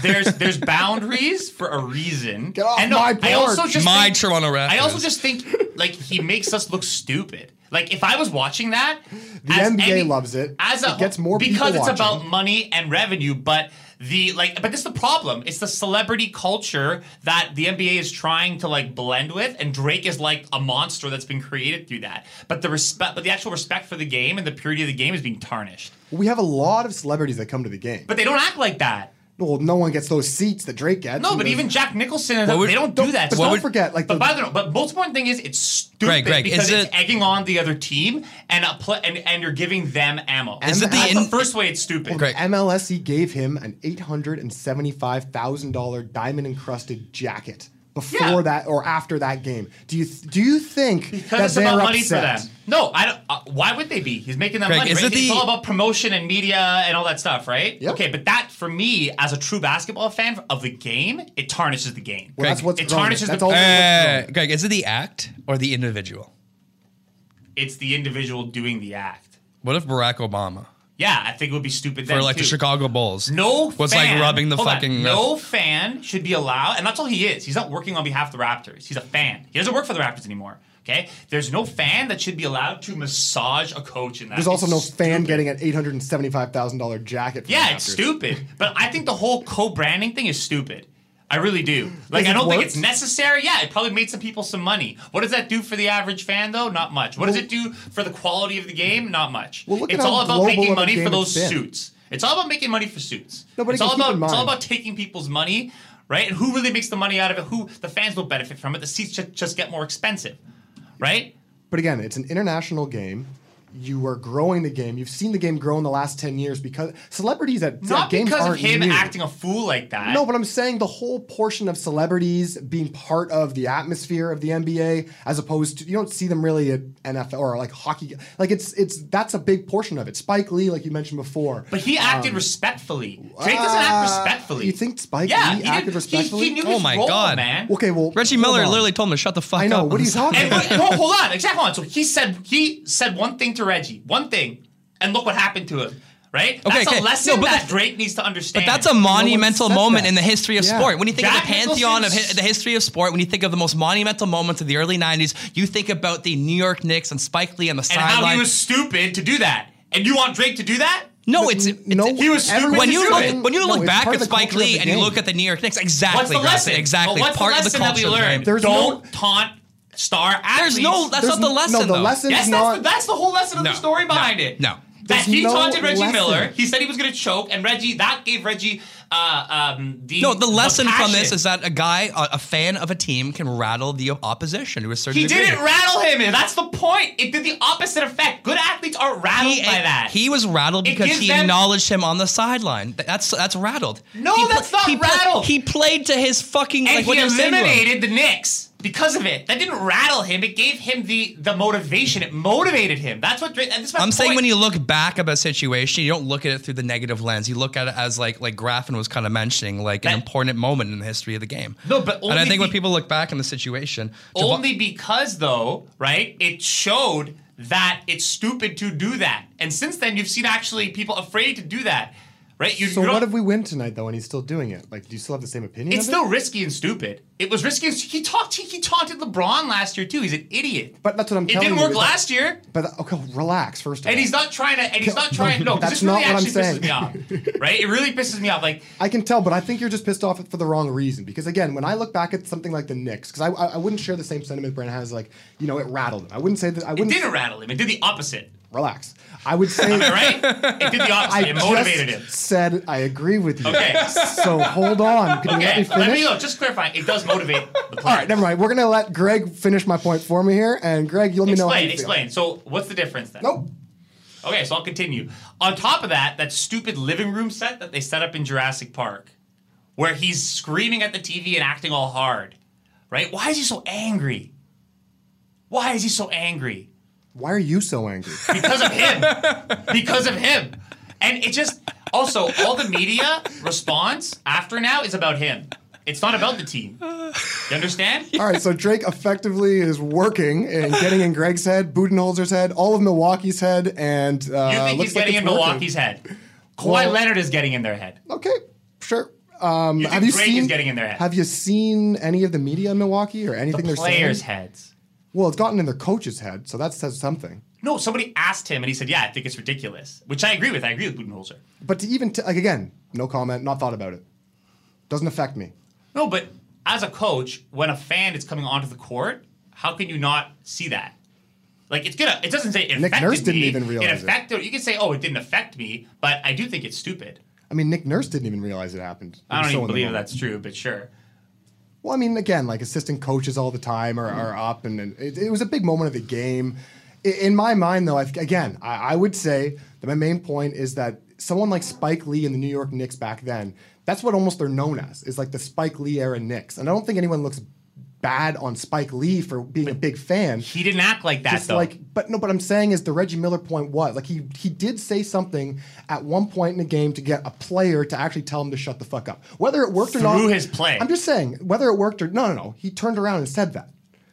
Speaker 5: There's there's boundaries for a reason.
Speaker 7: Get off
Speaker 5: and no,
Speaker 7: my
Speaker 5: I also just
Speaker 3: My
Speaker 5: think,
Speaker 3: Toronto Raptors.
Speaker 5: I also just think like he makes us look stupid. Like if I was watching that,
Speaker 7: The NBA
Speaker 5: any-
Speaker 7: loves it.
Speaker 5: As a
Speaker 7: It gets more
Speaker 5: because
Speaker 7: people
Speaker 5: it's about money and revenue, but the like but this is the problem. It's the celebrity culture that the NBA is trying to like blend with, and Drake is like a monster that's been created through that. But the respect but the actual respect for the game and the purity of the game is being tarnished.
Speaker 7: We have a lot of celebrities that come to the game.
Speaker 5: But they don't act like that.
Speaker 7: Well, no one gets those seats that Drake gets.
Speaker 5: No, but even Jack Nicholson, and
Speaker 3: would-
Speaker 5: they don't do that.
Speaker 7: But
Speaker 5: stuff.
Speaker 7: don't forget, like
Speaker 5: but
Speaker 7: the-
Speaker 5: by the way, but most important thing is it's stupid
Speaker 3: Greg, Greg,
Speaker 5: because
Speaker 3: is
Speaker 5: it's
Speaker 3: it-
Speaker 5: egging on the other team and a pl- and and you're giving them ammo.
Speaker 3: Is it the in-
Speaker 5: the first way it's stupid?
Speaker 3: Greg.
Speaker 7: MLSE gave him an eight hundred and seventy-five thousand dollar diamond encrusted jacket before
Speaker 5: Yeah.
Speaker 7: that or after that game. Do you do you think
Speaker 5: Because
Speaker 7: that
Speaker 5: it's
Speaker 7: they're
Speaker 5: about money
Speaker 7: upset?
Speaker 5: for them. No, I don't. Uh, why would they be? He's making them
Speaker 3: Greg,
Speaker 5: money.
Speaker 3: is
Speaker 5: Right?
Speaker 3: it
Speaker 5: it's
Speaker 3: the-
Speaker 5: all about promotion and media and all that stuff, right?
Speaker 7: Yep.
Speaker 5: Okay, but that for me, as a true basketball fan of the game, it tarnishes the game.
Speaker 7: Well, that's
Speaker 3: Greg,
Speaker 7: what's
Speaker 5: it
Speaker 7: wrong.
Speaker 5: tarnishes
Speaker 7: That's
Speaker 5: the-
Speaker 7: all.
Speaker 3: Uh, Greg, is it the act or the individual?
Speaker 5: It's the individual doing the act.
Speaker 3: What if Barack Obama
Speaker 5: Yeah, I think it would be stupid
Speaker 3: for
Speaker 5: then,
Speaker 3: like the. Chicago Bulls
Speaker 5: No
Speaker 3: was
Speaker 5: fan,
Speaker 3: like rubbing the
Speaker 5: hold on,
Speaker 3: fucking
Speaker 5: no fan should be allowed, and that's all he is. He's not working on behalf of the Raptors. He's a fan. He doesn't work for the Raptors anymore. Okay, there's no fan that should be allowed to massage a coach in that.
Speaker 7: There's also
Speaker 5: It's
Speaker 7: no fan getting an eight hundred and seventy-five thousand dollar jacket. From
Speaker 5: Yeah,
Speaker 7: the
Speaker 5: it's stupid. But I think the whole co-branding thing is stupid. I really do. Like, I don't think it's necessary. Yeah, it probably made some people some money. What does that do for the average fan, though? Not much. What does it do for the quality of the game? Not much.
Speaker 7: Well, look
Speaker 5: it's all about making money for those
Speaker 7: it's
Speaker 5: suits. It's all about making money for suits. It's all about it's all about taking people's money, right? And who really makes the money out of it? Who the fans don't benefit from it. The seats just, just get more expensive, right?
Speaker 7: But again, it's an international game. You are growing the game. You've seen the game grow in the last ten years because celebrities at,
Speaker 5: Not
Speaker 7: games
Speaker 5: because of
Speaker 7: aren't
Speaker 5: him
Speaker 7: new.
Speaker 5: acting a fool like that.
Speaker 7: No, but I'm saying the whole portion of celebrities being part of the atmosphere of the NBA, as opposed to you don't see them really at NFL or like hockey. Like it's it's that's a big portion of it. Spike Lee, like you mentioned before,
Speaker 5: But he acted
Speaker 7: Um,
Speaker 5: respectfully. Drake doesn't act
Speaker 7: uh,
Speaker 5: respectfully.
Speaker 7: you think Spike
Speaker 5: yeah,
Speaker 7: Lee
Speaker 5: he
Speaker 7: acted
Speaker 5: did-
Speaker 7: respectfully?
Speaker 5: He, he knew
Speaker 3: Oh
Speaker 5: his
Speaker 3: my
Speaker 5: role,
Speaker 3: God.
Speaker 5: man.
Speaker 7: okay, well
Speaker 3: Reggie Miller
Speaker 7: on.
Speaker 3: literally told him to shut the fuck
Speaker 7: I know.
Speaker 3: up.
Speaker 7: What are you talking
Speaker 5: And
Speaker 7: about?
Speaker 5: no, hold on, exactly. Hold on. So he said he said one thing to Reggie, one thing, and look what happened to him. Right?
Speaker 3: Okay,
Speaker 5: that's
Speaker 3: okay.
Speaker 5: a lesson
Speaker 3: No, but
Speaker 5: that Drake needs to understand.
Speaker 3: But that's a monumental
Speaker 7: said
Speaker 3: moment
Speaker 7: that.
Speaker 3: in the history of
Speaker 7: Yeah.
Speaker 3: sport. When you think
Speaker 5: Jack
Speaker 3: of the pantheon of hi- the history of sport, when you think of the most monumental moments of the early '90s, you think about the New York Knicks and Spike Lee on the
Speaker 5: and how
Speaker 3: sideline.
Speaker 5: he was stupid to do that. And you want Drake to do that?
Speaker 3: no, it's, it's
Speaker 7: no,
Speaker 5: he was stupid
Speaker 3: when you look when you look
Speaker 7: it's
Speaker 3: back at Spike Lee and you look at the New York Knicks, exactly,
Speaker 5: What's the lesson?
Speaker 3: exactly,
Speaker 5: But what's
Speaker 3: part
Speaker 5: the
Speaker 3: of the
Speaker 5: lesson that we
Speaker 3: culture of the game.
Speaker 5: learned?
Speaker 7: There's
Speaker 5: Don't
Speaker 7: no-
Speaker 5: taunt star athletes.
Speaker 3: There's no, that's
Speaker 7: There's
Speaker 3: not the
Speaker 7: n-
Speaker 3: lesson.
Speaker 7: no, the
Speaker 3: though.
Speaker 7: lesson
Speaker 5: Yes,
Speaker 7: is
Speaker 5: that's,
Speaker 7: not.
Speaker 5: the, that's the whole lesson of
Speaker 3: No,
Speaker 5: the story behind
Speaker 3: no,
Speaker 5: it.
Speaker 3: no.
Speaker 5: That
Speaker 7: There's
Speaker 5: he
Speaker 7: no
Speaker 5: taunted Reggie
Speaker 7: lesson.
Speaker 5: Miller. He said he was going to choke, and Reggie that gave Reggie uh, um, the
Speaker 3: No, the lesson from this
Speaker 5: passion.
Speaker 3: is that a guy, a, a fan of a team, can rattle the opposition to a certain
Speaker 5: he
Speaker 3: degree.
Speaker 5: didn't rattle him. That's the point. It did the opposite effect. Good athletes aren't rattled
Speaker 3: He,
Speaker 5: by that.
Speaker 3: he was rattled
Speaker 5: It
Speaker 3: because
Speaker 5: gives
Speaker 3: he
Speaker 5: them-
Speaker 3: acknowledged him on the sideline. Th- That's that's rattled.
Speaker 5: No,
Speaker 3: He
Speaker 5: that's not
Speaker 3: he
Speaker 5: rattled.
Speaker 3: he played to his fucking
Speaker 5: and
Speaker 3: like what
Speaker 5: he
Speaker 3: you're saying to him.
Speaker 5: eliminated the Knicks because of it. That didn't rattle him. It gave him the the motivation. It motivated him. That's what. Drake- That's my
Speaker 3: I'm saying when you look back at a situation, you don't look at it through the negative lens. You look at it as like like Graffin was kind of mentioning, like an important moment in the history of the game.
Speaker 5: No, but
Speaker 3: and I think when people look back in the situation,
Speaker 5: Only because, though, right? It showed that it's stupid to do that. And since then, you've seen actually people afraid to do that, right? You,
Speaker 7: so
Speaker 5: you
Speaker 7: what if we win tonight though, and he's still doing it? Like, do you still have the same opinion?
Speaker 5: It's still
Speaker 7: it?
Speaker 5: risky and stupid. It was risky. And, he talked. He, he taunted LeBron last year too. He's an idiot.
Speaker 7: But that's what I'm
Speaker 5: It
Speaker 7: telling
Speaker 5: didn't
Speaker 7: you.
Speaker 5: work
Speaker 7: that-
Speaker 5: last year.
Speaker 7: But okay, relax first of all.
Speaker 5: And he's not trying to. And he's not trying. No,
Speaker 7: That's
Speaker 5: this really
Speaker 7: not what I'm
Speaker 5: actually
Speaker 7: saying.
Speaker 5: pisses me off. Right? It really pisses me off. Like
Speaker 7: I can tell, but I think you're just pissed off for the wrong reason. Because again, when I look back at something like the Knicks, because I, I I wouldn't share the same sentiment Brandon has. Like you know, it rattled him. I wouldn't say that. I wouldn't
Speaker 5: didn't rattle him. It did the opposite.
Speaker 7: Relax. I would say.
Speaker 5: Right? It did the opposite.
Speaker 7: I
Speaker 5: it motivated him.
Speaker 7: said I agree with you.
Speaker 5: Okay.
Speaker 7: So hold on. Can you let
Speaker 5: Okay.
Speaker 7: me finish?
Speaker 5: Let me know. Just clarifying. It does motivate the players.
Speaker 7: All right, never mind. We're gonna let Greg finish my point for me here, and Greg, you let me know. how
Speaker 5: Explain.
Speaker 7: feel.
Speaker 5: Explain. So what's the difference then?
Speaker 7: Nope.
Speaker 5: Okay, so I'll continue. On top of that, that stupid living room set that they set up in Jurassic Park, where he's screaming at the TV and acting all hard, right? Why is he so angry? Why is he so angry?
Speaker 7: Why are you so angry?
Speaker 5: Because of him. because of him. And it just also all the media response after now is about him. It's not about the team. You understand?
Speaker 7: All right, so Drake effectively is working and getting in Greg's head, Budenholzer's head, all of Milwaukee's head, and uh,
Speaker 5: You think he's
Speaker 7: like
Speaker 5: getting in
Speaker 7: working.
Speaker 5: Milwaukee's head. Kawhi
Speaker 7: Well-
Speaker 5: Leonard is getting in their head.
Speaker 7: Okay, sure. Um,
Speaker 5: You think
Speaker 7: have you
Speaker 5: Drake
Speaker 7: seen?
Speaker 5: is getting in their head?
Speaker 7: Have you seen any of the media in Milwaukee or anything
Speaker 5: The
Speaker 7: they're
Speaker 5: players'
Speaker 7: saying?
Speaker 5: heads.
Speaker 7: Well, it's gotten in their coach's head, so that says something.
Speaker 5: No, somebody asked him and he said, "Yeah, I think it's ridiculous," which I agree with. I agree with Budenholzer.
Speaker 7: But to even t- like again, no comment, not thought about it. Doesn't affect me.
Speaker 5: No, but as a coach, when a fan is coming onto the court, how can you not see that? Like it's gonna. It doesn't say it
Speaker 7: Nick
Speaker 5: affected
Speaker 7: Nurse didn't
Speaker 5: me.
Speaker 7: even realize
Speaker 5: it
Speaker 7: it.
Speaker 5: You can say, "Oh, it didn't affect me," but I do think it's stupid.
Speaker 7: I mean, Nick Nurse didn't even realize it happened. He
Speaker 5: I don't even believe that's true, but sure.
Speaker 7: Well, I mean, again, like assistant coaches all the time are, are mm-hmm. up, and, and it, it was a big moment of the game. I- In my mind, though, I, again, I, I would say that my main point is that someone like Spike Lee and the New York Knicks back then, that's what almost they're known as, is like the Spike Lee era Knicks. And I don't think anyone looks bad on Spike Lee for being a big fan.
Speaker 5: He didn't act like that
Speaker 7: Just
Speaker 5: though.
Speaker 7: like, but no, but I'm saying is the Reggie Miller point was like he he did say something at one point in the game to get a player to actually tell him to shut the fuck up. Whether it worked or not,
Speaker 5: Through his play.
Speaker 7: I'm just saying whether it worked or no, no, no. He turned around and said that.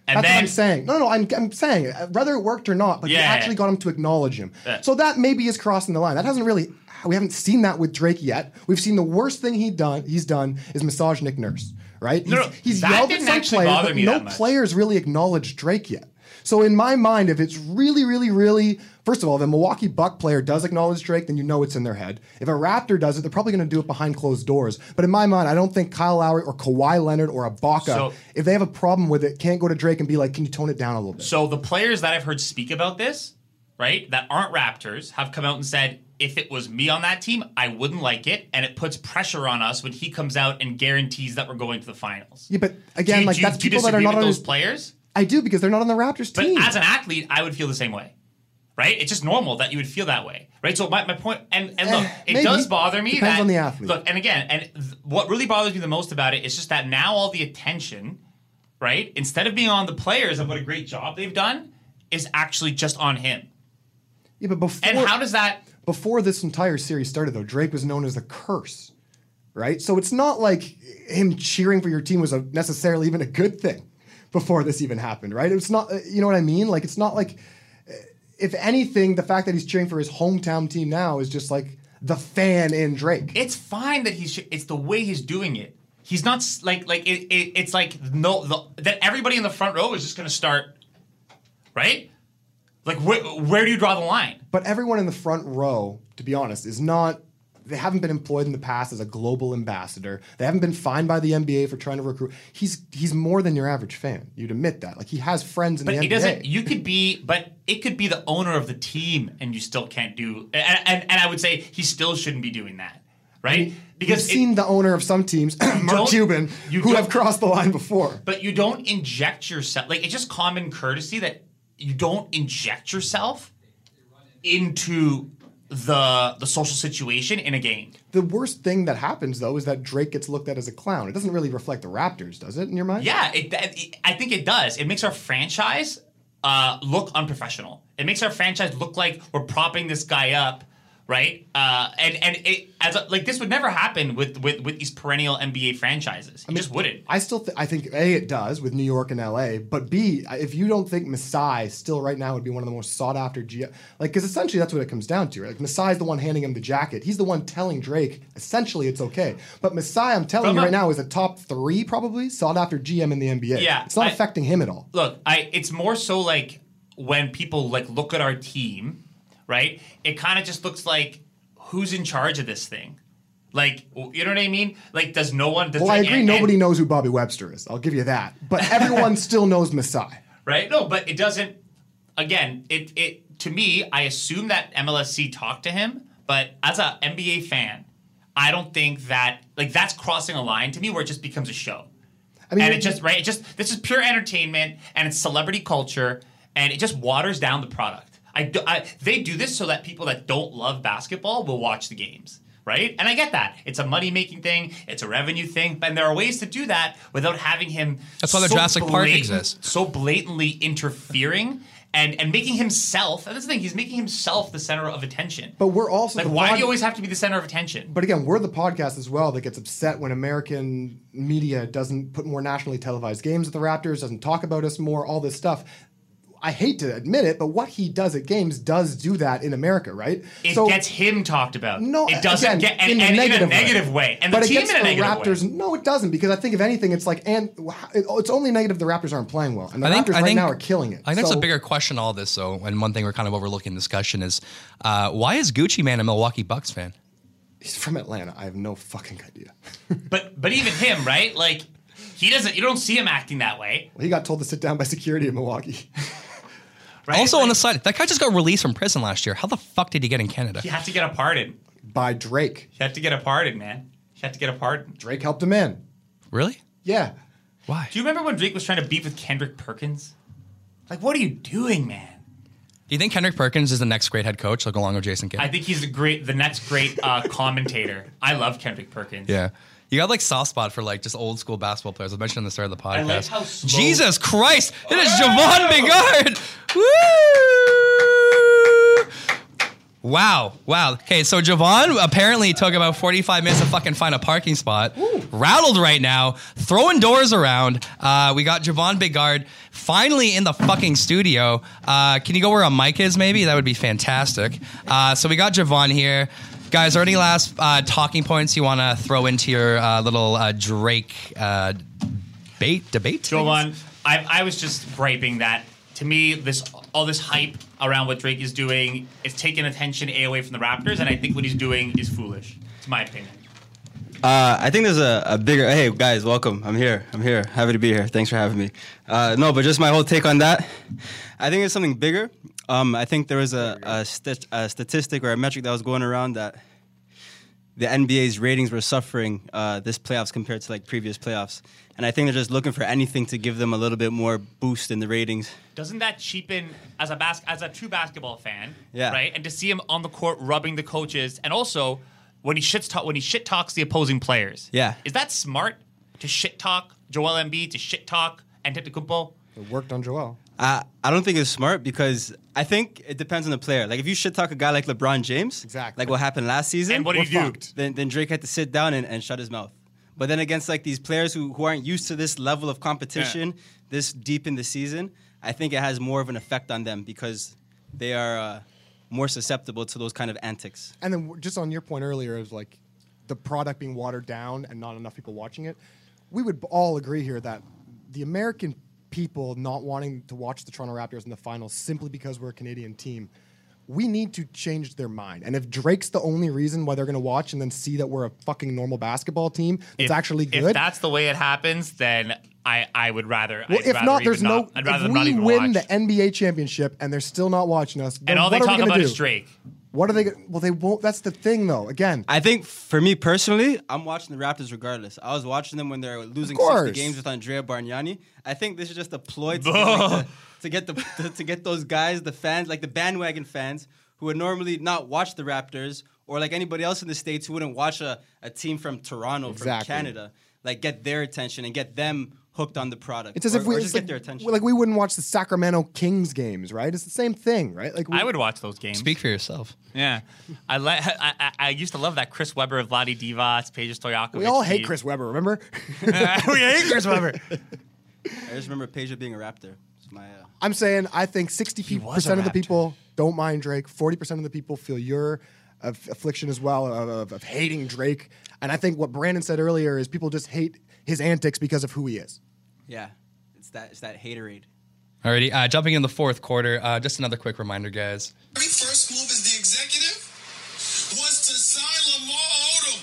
Speaker 5: And
Speaker 7: That's what I'm saying. No, no, no. I'm, I'm saying whether it worked or not, but
Speaker 5: Yeah, yeah.
Speaker 7: actually got him to acknowledge him. So that maybe is crossing the line. That hasn't really. We haven't seen that with Drake yet. We've seen the worst thing he done. He's done is massage Nick Nurse. Right?
Speaker 5: No,
Speaker 7: he's,
Speaker 5: no,
Speaker 7: he's yelled at some players, but no players really acknowledged Drake yet. So in my mind, if it's really, really, really, first of all, if a Milwaukee Buck player does acknowledge Drake, then you know it's in their head. If a Raptor does it, they're probably going to do it behind closed doors. But in my mind, I don't think Kyle Lowry or Kawhi Leonard or Ibaka,
Speaker 5: So-
Speaker 7: if they have a problem with it, can't go to Drake and be like, "Can you tone it down a little bit?"
Speaker 5: So the players that I've heard speak about this, right, that aren't Raptors, have come out and said, if it was me on that team, I wouldn't like it, and it puts pressure on us when he comes out and guarantees that we're going to the finals.
Speaker 7: yeah, but again,
Speaker 5: do
Speaker 7: like
Speaker 5: do
Speaker 7: that's people that are not on
Speaker 5: those
Speaker 7: his,
Speaker 5: players.
Speaker 7: I do because they're not on the Raptors
Speaker 5: But
Speaker 7: team.
Speaker 5: as an athlete, I would feel the same way. Right? It's just normal that you would feel that way. Right? So my, my point and, and look,
Speaker 7: Eh,
Speaker 5: it does bother me
Speaker 7: Depends
Speaker 5: that
Speaker 7: on the athlete.
Speaker 5: Look, and again, and th- what really bothers me the most about it is just that now all the attention, right, instead of being on the players and what a great job they've done, is actually just on him.
Speaker 7: yeah, but before
Speaker 5: And how does that
Speaker 7: before this entire series started, though, Drake was known as the curse, right? So it's not like him cheering for your team was a, necessarily even a good thing before this even happened, right? It's not, uh, you know what I mean? Like, it's not like, uh, if anything, the fact that he's cheering for his hometown team now is just like the fan in Drake.
Speaker 5: it's fine that he's it's the way he's doing it. He's not like like it, it, it's like no the, that everybody in the front row is just to start right? Like where, where do you draw the line?
Speaker 7: But everyone in the front row, to be honest, is not. They haven't been employed in the past as a global ambassador. They haven't been fined by the NBA for trying to recruit. He's he's more than your average fan. You'd admit that. Like he has friends in
Speaker 5: But
Speaker 7: the
Speaker 5: it
Speaker 7: NBA.
Speaker 5: doesn't. You could be, but it could be the owner of the team, and you still can't do. And, and, and I would say he still shouldn't be doing that, right?
Speaker 7: Because
Speaker 5: because
Speaker 7: We've seen the owner of some teams, Mark Cuban,
Speaker 5: you
Speaker 7: who have crossed the line before.
Speaker 5: but you don't inject yourself. Like it's just common courtesy that you don't inject yourself into the the social situation in a game.
Speaker 7: The worst thing that happens though is that Drake gets looked at as a clown. It doesn't really reflect the Raptors, does it? In your mind?
Speaker 5: Yeah, it, it, I think it does. It makes our franchise uh, look unprofessional. It makes our franchise look like we're propping this guy up, right? Uh, and and it as a, like this would never happen with with with these perennial NBA franchises. It just wouldn't.
Speaker 7: I still, th- I think a it does with New York and L.A. But b if you don't think Masai still right now would be one of the most sought after G, like because essentially that's what it comes down to. Right? Like Masai is the one handing him the jacket. He's the one telling Drake essentially it's okay. But Masai, I'm telling
Speaker 5: From
Speaker 7: you
Speaker 5: a-
Speaker 7: right now, is a top three probably sought after GM in the NBA.
Speaker 5: Yeah,
Speaker 7: it's not
Speaker 5: I-
Speaker 7: affecting him at all.
Speaker 5: Look, I it's more so like when people like look at our team, right? It kind of just looks like who's in charge of this thing. Like, you know what I mean? Like, does no one? Does
Speaker 7: Well, I agree.
Speaker 5: and-
Speaker 7: nobody knows who Bobby Webster is. I'll give you that. But everyone still knows Masai.
Speaker 5: right? No, but it doesn't. Again, it it to me, I assume that MLSE talked to him, but as a NBA fan, I don't think that like that's crossing a line to me where it just becomes a show.
Speaker 7: I mean,
Speaker 5: and it just right, it just this is pure entertainment and it's celebrity culture, and it just waters down the product. I, do, I they do this so that people that don't love basketball will watch the games. Right? And I get that. It's a money making thing, it's a revenue thing, and there are ways to do that without having him
Speaker 3: That's why the Jurassic Park
Speaker 5: blatant-
Speaker 3: exists.
Speaker 5: So blatantly interfering and, and making himself, and that's the thing, he's making himself the center of attention.
Speaker 7: But we're also
Speaker 5: like, why
Speaker 7: pod-
Speaker 5: do you always have to be the center of attention?
Speaker 7: But again, we're the podcast as well that gets upset when American media doesn't put more nationally televised games at the Raptors, doesn't talk about us more, all this stuff. I hate to admit it, but what he does at games does do that in America, right?
Speaker 5: It
Speaker 7: So-
Speaker 5: gets him talked about.
Speaker 7: No,
Speaker 5: it doesn't
Speaker 7: again,
Speaker 5: get and,
Speaker 7: in, the
Speaker 5: and
Speaker 7: negative
Speaker 5: in a negative way, and
Speaker 7: but
Speaker 5: the team
Speaker 7: against
Speaker 5: in a
Speaker 7: the
Speaker 5: negative
Speaker 7: Raptors,
Speaker 5: way.
Speaker 7: no, it doesn't because I think if anything, it's like and it's only negative the Raptors aren't playing well, and the
Speaker 3: I think,
Speaker 7: Raptors
Speaker 3: I
Speaker 7: right
Speaker 3: think,
Speaker 7: now are killing it.
Speaker 3: I think there's
Speaker 7: So-
Speaker 3: a bigger question all this, though, and one thing we're kind of overlooking in discussion is uh, why is Gucci Mane a Milwaukee Bucks fan?
Speaker 7: He's from Atlanta. I have no fucking idea.
Speaker 5: But but even him, right? Like he doesn't. You don't see him acting that way.
Speaker 7: Well, he got told to sit down by security in Milwaukee.
Speaker 5: Right?
Speaker 3: Also, on the side, that guy just got released from prison last year. How the fuck did he get in Canada?
Speaker 5: he had to get a pardon.
Speaker 7: by Drake.
Speaker 5: He had to get a pardon, man. He had to get a pardon.
Speaker 7: Drake helped him in.
Speaker 3: Really?
Speaker 7: Yeah.
Speaker 3: Why?
Speaker 5: Do you remember when Drake was trying to beef with Kendrick Perkins? Like, what are you doing, man?
Speaker 3: Do you think Kendrick Perkins is the next great head coach, like along with Jason Kidd?
Speaker 5: I think he's the great, the next great uh, commentator. I love Kendrick Perkins.
Speaker 3: yeah. You got like soft spot for like just old school basketball players. I mentioned at the start of the podcast.
Speaker 5: I like how slow-
Speaker 3: Jesus Christ! It is Javon Bigard. Woo! Wow, wow. Okay, so Javon apparently took about 45 minutes to fucking find a parking spot. Rattled right now, throwing doors around. Uh, we got Javon Bigard finally in the fucking studio. Uh, can you go where a mic is, maybe? That would be fantastic. Uh, so we got Javon here. Guys, are any last uh, talking points you want to throw into your uh, little uh, Drake uh, bait debate?
Speaker 5: Jovan, I, I was just griping that to me, this all this hype around what Drake is doing is taking attention A away from the Raptors, and I think what he's doing is foolish. It's my opinion.
Speaker 10: Uh, I think there's a, a bigger. Hey guys, welcome. I'm here. I'm here. Happy to be here. Thanks for having me. Uh, no, but just my whole take on that. I think it's something bigger. Um, I think there was a, a, st- a statistic or a metric that was going around that the NBA's ratings were suffering uh, this playoffs compared to like previous playoffs, and I think they're just looking for anything to give them a little bit more boost in the ratings.
Speaker 5: Doesn't that cheapen as a bas- as a true basketball fan?
Speaker 10: Yeah.
Speaker 5: Right. And to see him on the court rubbing the coaches, and also when he shit talk when he shit talks the opposing players.
Speaker 10: Yeah.
Speaker 5: Is that smart to shit talk Joel Embiid to shit talk Antetokounmpo?
Speaker 7: It worked on Joel.
Speaker 10: I I don't think it's smart because I think it depends on the player. Like if you should talk a guy like LeBron James,
Speaker 7: Exactly.
Speaker 10: like what happened last season,
Speaker 5: And what
Speaker 7: We're
Speaker 5: do?
Speaker 10: then then Drake had to sit down and, and shut his mouth. But then against like these players who, who aren't used to this level of competition, this deep in the season, I think it has more of an effect on them because they are uh, more susceptible to those kind of antics.
Speaker 7: And then just on your point earlier of like the product being watered down and not enough people watching it, we would all agree here that the American people not wanting to watch the Toronto Raptors in the finals simply because we're a Canadian team, we need to change their mind. And if Drake's the only reason why they're going to watch and then see that we're a fucking normal basketball team that's
Speaker 5: If-
Speaker 7: actually good.
Speaker 5: If that's the way it happens, then I, I would rather.
Speaker 7: well,
Speaker 5: I'd
Speaker 7: if
Speaker 5: rather
Speaker 7: not, there's
Speaker 5: even
Speaker 7: no.
Speaker 5: Not, I'd rather
Speaker 7: if
Speaker 5: not
Speaker 7: we
Speaker 5: even
Speaker 7: win
Speaker 5: watch.
Speaker 7: the NBA championship and they're still not watching us,
Speaker 5: and all they talk about
Speaker 7: do?
Speaker 5: is Drake.
Speaker 7: What are they? go- Well, they won't. That's the thing, though. Again,
Speaker 10: I think for me personally, I'm watching the Raptors regardless. I was watching them when they're losing
Speaker 7: course.
Speaker 10: 60 games with Andrea Bargnani. I think this is just a ploy to, like, to, to get the to, to get those guys, the fans, like the bandwagon fans who would normally not watch the Raptors or like anybody else in the states who wouldn't watch a, a team from Toronto,
Speaker 7: Exactly.
Speaker 10: from Canada, like get their attention and get them hooked on the product.
Speaker 7: It's as
Speaker 10: or,
Speaker 7: if we
Speaker 10: just
Speaker 7: like,
Speaker 10: get their attention.
Speaker 7: like we wouldn't watch the Sacramento Kings games, right? It's the same thing, right? Like we,
Speaker 5: I would watch those games.
Speaker 3: Speak for yourself.
Speaker 5: Yeah, I, le- I, I I used to love that Chris Webber, Vlade Divac, Peja Stojakovic.
Speaker 7: we all hate. Chris Webber, remember?
Speaker 5: we hate Chris Webber.
Speaker 10: I just remember Peja being a Raptor. My. Uh,
Speaker 7: I'm saying I think 60%
Speaker 5: was a
Speaker 7: of the people don't mind Drake. 40% of the people feel your aff- affliction as well of, of, of hating Drake. And I think what Brandon said earlier is people just hate his antics because of who he is.
Speaker 10: Yeah, it's that it's that haterade.
Speaker 3: Alrighty, uh, jumping in the fourth quarter. Uh, just another quick reminder, guys.
Speaker 8: Very first move as the executive was to sign Lamar Odom,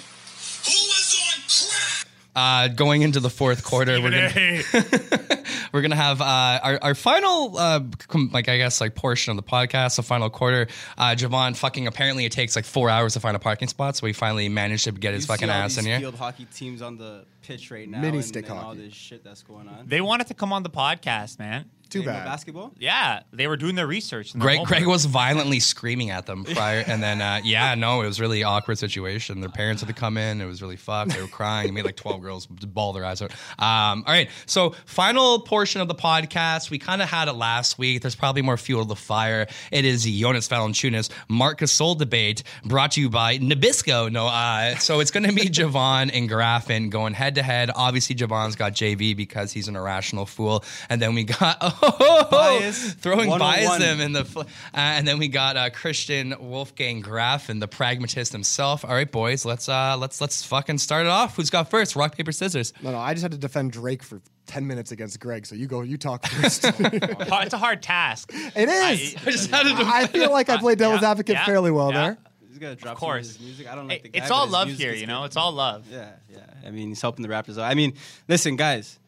Speaker 8: who was on crack.
Speaker 3: Uh, going into the fourth quarter, we're gonna we're gonna have uh, our our final uh, com- like I guess like portion of the podcast, the final quarter. Uh, Javon fucking apparently it takes like four hours to find a parking spot, so he finally managed to get his
Speaker 10: You
Speaker 3: fucking
Speaker 10: see all
Speaker 3: ass in
Speaker 10: these
Speaker 3: here.
Speaker 10: Field hockey teams on the pitch right now.
Speaker 7: Mini
Speaker 10: and,
Speaker 7: stick
Speaker 10: and all this shit that's going on.
Speaker 5: They wanted to come on the podcast, man.
Speaker 7: Too
Speaker 10: Hey, no
Speaker 7: bad.
Speaker 10: Basketball.
Speaker 5: Yeah, they were doing their research. and their
Speaker 3: Greg,
Speaker 5: homework.
Speaker 3: Greg was violently screaming at them prior, and then uh, yeah, no, it was really awkward situation. Their parents had to come in. It was really fucked. They were crying. It made like twelve girls ball their eyes out. Um, all right, so final portion of the podcast. We kind of had it last week. There's probably more fuel to the fire. It is the Jonas Valanciunas Marc Gasol debate brought to you by Nabisco. No, uh, so it's going to be Javon and Graffin going head to head. Obviously, Javon's got JV because he's an irrational fool, and then we got oh,
Speaker 10: Bias.
Speaker 3: throwing
Speaker 10: 101.
Speaker 3: bias him in the fl- uh, and then we got uh, Christian Wolfgang Graf and the pragmatist himself. All right, boys, let's uh, let's let's fucking start it off. Who's got first? Rock paper scissors.
Speaker 7: No, no, I just had to defend Drake for 10 minutes against Greg. So you go, you talk first.
Speaker 5: It's a hard task.
Speaker 7: it is.
Speaker 3: I just had to.
Speaker 7: I feel like I played devil's advocate
Speaker 5: yeah,
Speaker 7: fairly well
Speaker 5: yeah.
Speaker 7: there.
Speaker 10: He's gonna drop
Speaker 5: Of course.
Speaker 10: his music. I don't like the guy.
Speaker 5: it's all love here, you
Speaker 10: good.
Speaker 5: know. It's all love.
Speaker 10: Yeah, yeah. I mean, he's helping the Raptors out. I mean, listen, guys.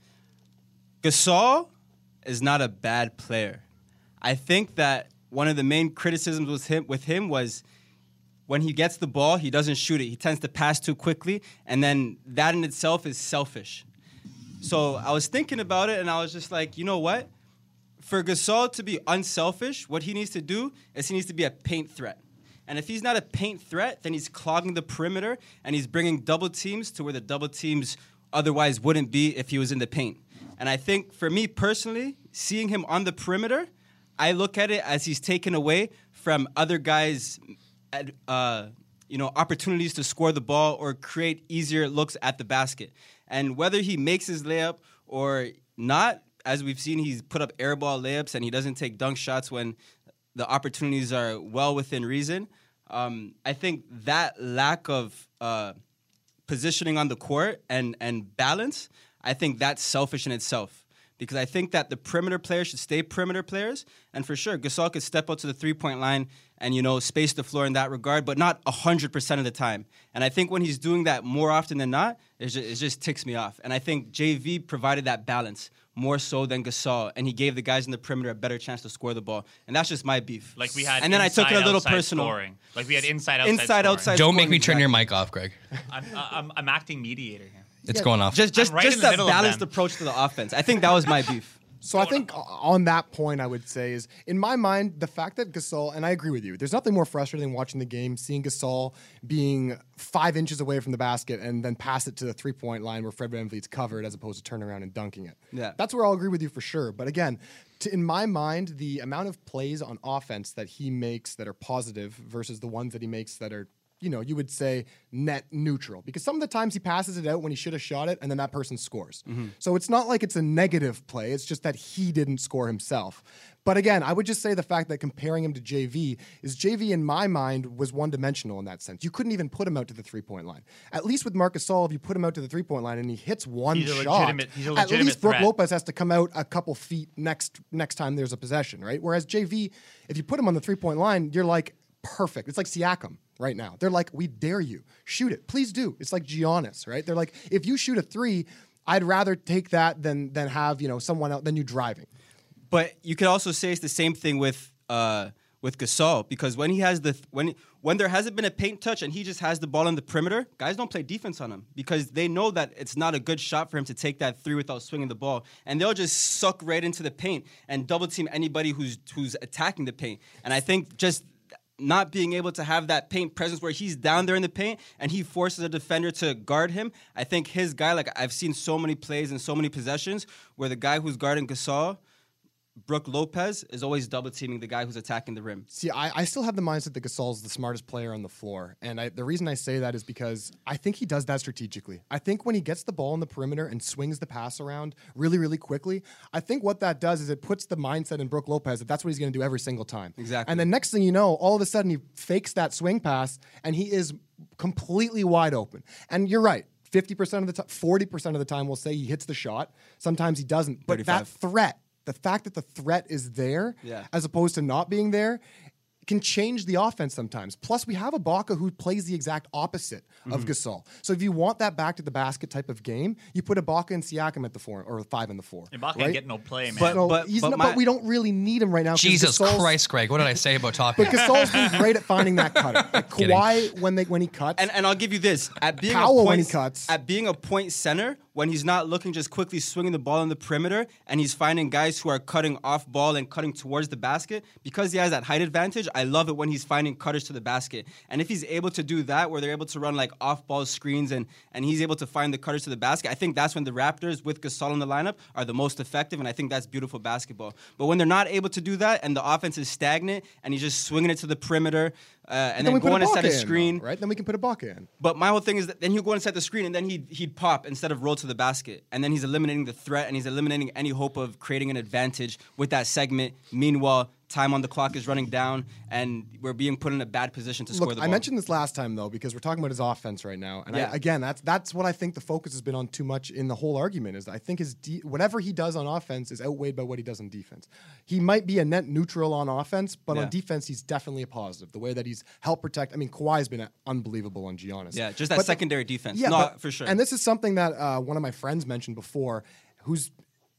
Speaker 10: Gasol is not a bad player. I think that one of the main criticisms with him with him was when he gets the ball, he doesn't shoot it. He tends to pass too quickly, and then that in itself is selfish. So I was thinking about it, and I was just like, you know what? For Gasol to be unselfish, what he needs to do is he needs to be a paint threat. And if he's not a paint threat, then he's clogging the perimeter and he's bringing double teams to where the double teams otherwise wouldn't be if he was in the paint. And I think for me personally, seeing him on the perimeter, I look at it as he's taken away from other guys' uh, you know, opportunities to score the ball or create easier looks at the basket. And whether he makes his layup or not, as we've seen, he's put up airball layups and he doesn't take dunk shots when the opportunities are well within reason. Um, I think that lack of uh, positioning on the court and and balance, I think that's selfish in itself. Because I think that the perimeter players should stay perimeter players, and for sure, Gasol could step out to the three point line and you know space the floor in that regard, but not hundred percent of the time. And I think when he's doing that more often than not, it just, it just ticks me off. And I think JV provided that balance more so than Gasol, and he gave the guys in the perimeter a better chance to score the ball. And that's just my beef.
Speaker 5: Like we had.
Speaker 10: and then I took it a little personal.
Speaker 5: Scoring. Like we had inside outside.
Speaker 10: Inside
Speaker 5: scoring.
Speaker 10: outside.
Speaker 3: Don't make me turn your mic off, Greg.
Speaker 5: I'm, uh, I'm, I'm acting mediator here.
Speaker 3: It's going off.
Speaker 10: Just just
Speaker 5: right
Speaker 10: just
Speaker 5: in
Speaker 10: that balanced approach to the offense. I think that was my beef.
Speaker 7: So I think on that point, I would say is in my mind the fact that Gasol and I agree with you. There's nothing more frustrating than watching the game, seeing Gasol being five inches away from the basket and then pass it to the three point line where Fred VanVleet's covered, as opposed to turning around and dunking it.
Speaker 10: Yeah.
Speaker 7: that's where I'll agree with you for sure. But again, to, in my mind, the amount of plays on offense that he makes that are positive versus the ones that he makes that are you know, you would say net neutral because some of the times he passes it out when he should have shot it and then that person scores. Mm-hmm. So it's not like it's a negative play, it's just that he didn't score himself. But again, I would just say the fact that comparing him to JV is JV in my mind was one dimensional in that sense. You couldn't even put him out to the three point line. At least with Marcus Gasol, if you put him out to the three point line and he hits one shot,
Speaker 5: legitimate- he's a
Speaker 7: at least
Speaker 5: Brook.
Speaker 7: Lopez has to come out a couple feet next next time there's a possession, right? Whereas JV, if you put him on the three point line, you're like perfect. It's like Siakam right now. They're like, we dare you, shoot it, please do. It's like Giannis, right? They're like, if you shoot a three, I'd rather take that than than have you know someone else than you driving.
Speaker 10: But you could also say it's the same thing with uh, with Gasol because when he has the when when there hasn't been a paint touch and he just has the ball on the perimeter, guys don't play defense on him because they know that it's not a good shot for him to take that three without swinging the ball, and they'll just suck right into the paint and double team anybody who's who's attacking the paint. And I think just not being able to have that paint presence where he's down there in the paint and he forces a defender to guard him. I think his guy, like I've seen so many plays and so many possessions where the guy who's guarding Gasol, Brook Lopez, is always double teaming the guy who's attacking the rim.
Speaker 7: See, I, I still have the mindset that Gasol's the smartest player on the floor. And I, the reason I say that is because I think he does that strategically. I think when he gets the ball in the perimeter and swings the pass around really, really quickly, I think what that does is it puts the mindset in Brook Lopez that that's what he's going to do every single time.
Speaker 10: Exactly.
Speaker 7: And then next thing you know, all of a sudden he fakes that swing pass and he is completely wide open. And you're right. 50% of the time, 40% of the time, we'll say he hits the shot. Sometimes he doesn't. But that
Speaker 10: 35.
Speaker 7: threat, the fact that the threat is there
Speaker 10: Yeah.
Speaker 7: as opposed to not being there can change the offense sometimes. Plus, we have Ibaka who plays the exact opposite of
Speaker 10: Mhm.
Speaker 7: Gasol. So if you want that back to the basket type of game, you put Ibaka and Siakam at the four or five in the four.
Speaker 11: Ibaka ain't
Speaker 7: right?
Speaker 11: getting no play, man.
Speaker 7: But,
Speaker 10: But- but-
Speaker 7: he's
Speaker 10: but
Speaker 7: not-
Speaker 10: my-
Speaker 7: but we don't really need him right now.
Speaker 3: Jesus
Speaker 7: Gasol's-
Speaker 3: Christ, Greg. What did I say about talking?
Speaker 7: But Gasol's been great at finding that cutter. Like Kawhi when they when he cuts.
Speaker 10: And and I'll give you this at being
Speaker 7: Powell
Speaker 10: a
Speaker 7: when
Speaker 10: point,
Speaker 7: he cuts.
Speaker 10: at being a point center when he's not looking just quickly swinging the ball in the perimeter and he's finding guys who are cutting off ball and cutting towards the basket because he has that height advantage. I love it when he's finding cutters to the basket. And if he's able to do that where they're able to run like off ball screens and and he's able to find the cutters to the basket, I think that's when the Raptors with Gasol in the lineup are the most effective and I think that's beautiful basketball. But when they're not able to do that and the offense is stagnant and he's just swinging it to the perimeter uh, and then,
Speaker 7: put
Speaker 10: going to set a
Speaker 7: in, though,
Speaker 10: screen,
Speaker 7: right? Then we can put Ibaka in.
Speaker 10: but my whole thing is that then he'll go inside the screen and then he'd, he'd pop instead of roll to the basket. And then he's eliminating the threat and he's eliminating any hope of creating an advantage with that segment. Meanwhile, time on the clock is running down and we're being put in a bad position to score
Speaker 7: Look,
Speaker 10: the
Speaker 7: I mentioned this last time though because we're talking about his offense right now, and
Speaker 10: Yeah.
Speaker 7: I, again, that's that's what I think the focus has been on too much in the whole argument. Is that I think his de- whatever he does on offense is outweighed by what he does on defense. He might be a net neutral on offense, but
Speaker 10: Yeah.
Speaker 7: on defense, he's definitely a positive. The way that he's helped protect. I mean, Kawhi's been unbelievable on Giannis.
Speaker 10: Yeah, just that
Speaker 7: But the-
Speaker 10: secondary defense.
Speaker 7: Yeah, but-
Speaker 10: for sure.
Speaker 7: And this is something that uh, one of my friends mentioned before, who's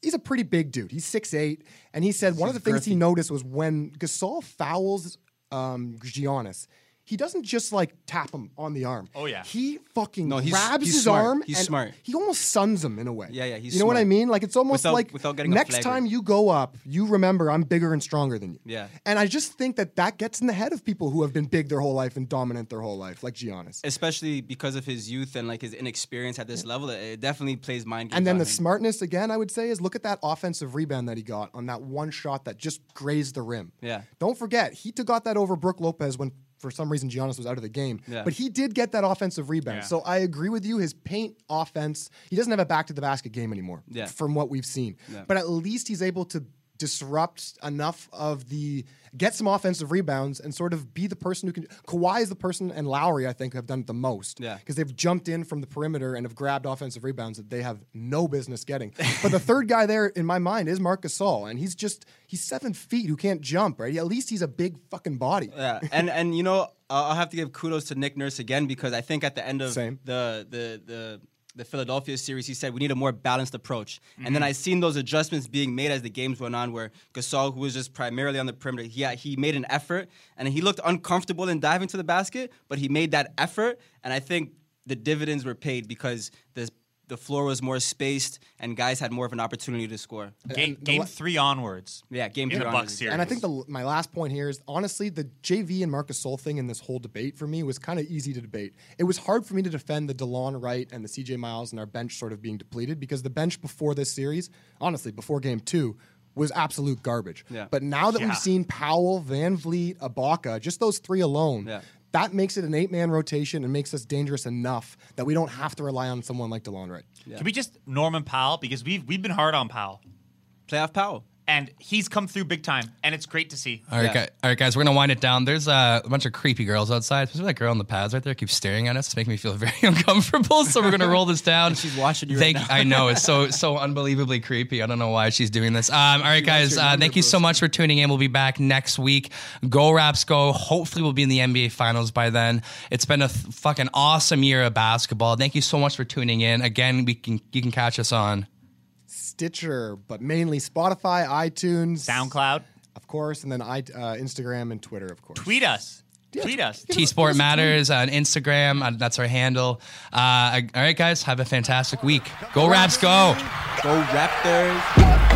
Speaker 7: he's a pretty big dude. He's 6'8", and he said one of the things he noticed was when Gasol fouls um, Giannis, he doesn't just like tap him on the arm.
Speaker 11: Oh, yeah.
Speaker 7: he fucking
Speaker 10: No, he's-
Speaker 7: grabs
Speaker 10: he's
Speaker 7: his
Speaker 10: smart.
Speaker 7: arm.
Speaker 10: He's
Speaker 7: and
Speaker 10: smart.
Speaker 7: He almost suns him in a way.
Speaker 10: Yeah, yeah, he's
Speaker 7: You know what I mean? Like it's almost
Speaker 10: Without-
Speaker 7: like
Speaker 10: without getting
Speaker 7: next time you go up, you remember I'm bigger and stronger than you.
Speaker 10: Yeah.
Speaker 7: And I just think that that gets in the head of people who have been big their whole life and dominant their whole life, like Giannis.
Speaker 10: Especially because of his youth and like his inexperience at this level, it- it definitely plays mind games.
Speaker 7: And then
Speaker 10: on
Speaker 7: the
Speaker 10: him.
Speaker 7: smartness again, I would say, is look at that offensive rebound that he got on that one shot that just grazed the rim.
Speaker 10: Yeah.
Speaker 7: Don't forget, he took out that over Brook Lopez when for some reason Giannis was out of the game.
Speaker 10: Yeah.
Speaker 7: But he did get that offensive rebound.
Speaker 11: Yeah.
Speaker 7: So I agree with you. His paint offense, he doesn't have a back to the basket game anymore.
Speaker 10: Yeah.
Speaker 7: From what we've seen. But at least he's able to disrupt enough of the get some offensive rebounds and sort of be the person who can Kawhi is the person and Lowry I think have done it the most.
Speaker 10: Yeah.
Speaker 7: Because they've jumped in from the perimeter and have grabbed offensive rebounds that they have no business getting. but the third guy there in my mind is Marc Gasol, and he's just he's seven feet who can't jump, right? At least he's a big fucking body.
Speaker 10: Yeah, and and you know I'll have to give kudos to Nick Nurse again because I think at the end of
Speaker 7: Same.
Speaker 10: the the the the Philadelphia series, he said we need a more balanced approach. And then
Speaker 7: Mhm.
Speaker 10: I seen those adjustments being made as the games went on, where Gasol, who was just primarily on the perimeter, he he made an effort and he looked uncomfortable in diving to the basket, but he made that effort, and I think the dividends were paid because the the floor was more spaced and guys had more of an opportunity to score.
Speaker 11: Game, game
Speaker 7: la-
Speaker 11: three onwards.
Speaker 10: Yeah, game
Speaker 11: in
Speaker 10: three
Speaker 11: the
Speaker 10: onwards.
Speaker 11: Bucks series.
Speaker 7: And I think the my last point here is honestly the JV and Marc Gasol thing in this whole debate for me was kind of easy to debate. It was hard for me to defend the Delon Wright and the CJ Miles and our bench sort of being depleted because the bench before this series, honestly, before game two, was absolute garbage.
Speaker 10: Yeah.
Speaker 7: But now that
Speaker 11: Yeah.
Speaker 7: we've seen Powell, VanVleet, Ibaka, just those three alone,
Speaker 10: Yeah.
Speaker 7: That makes it an eight man rotation and makes us dangerous enough that we don't have to rely on someone like Delon Wright.
Speaker 11: Can we just Norman Powell because we've we've been hard on Powell
Speaker 10: Playoff Powell.
Speaker 11: And he's come through big time and it's great to see.
Speaker 3: All right,
Speaker 10: Yeah.
Speaker 3: guys, all right, guys, we're gonna wind it down. There's uh, a bunch of creepy girls outside, especially that girl on the pads right there, keeps staring at us, It's making me feel very uncomfortable. So we're gonna roll this down.
Speaker 10: She's watching you right
Speaker 3: Thank,
Speaker 10: now.
Speaker 3: I know it's so so unbelievably creepy. I don't know why she's doing this. Um, all right, guys, uh, thank you so much for tuning in. We'll be back next week. Go Raps, go! Hopefully, we'll be in the NBA Finals by then. It's been a th- fucking awesome year of basketball. Thank you so much for tuning in. Again, we can you can catch us on.
Speaker 7: Stitcher, but mainly Spotify, iTunes,
Speaker 11: SoundCloud.
Speaker 7: of course, and then I, uh, Instagram and Twitter, of course.
Speaker 11: Tweet us. Tweet us.
Speaker 3: T Sport Matters on Instagram. Uh, that's our handle. Uh, all right, guys, have a fantastic week. Go Raps, go!
Speaker 10: Go Raptors.
Speaker 6: One point two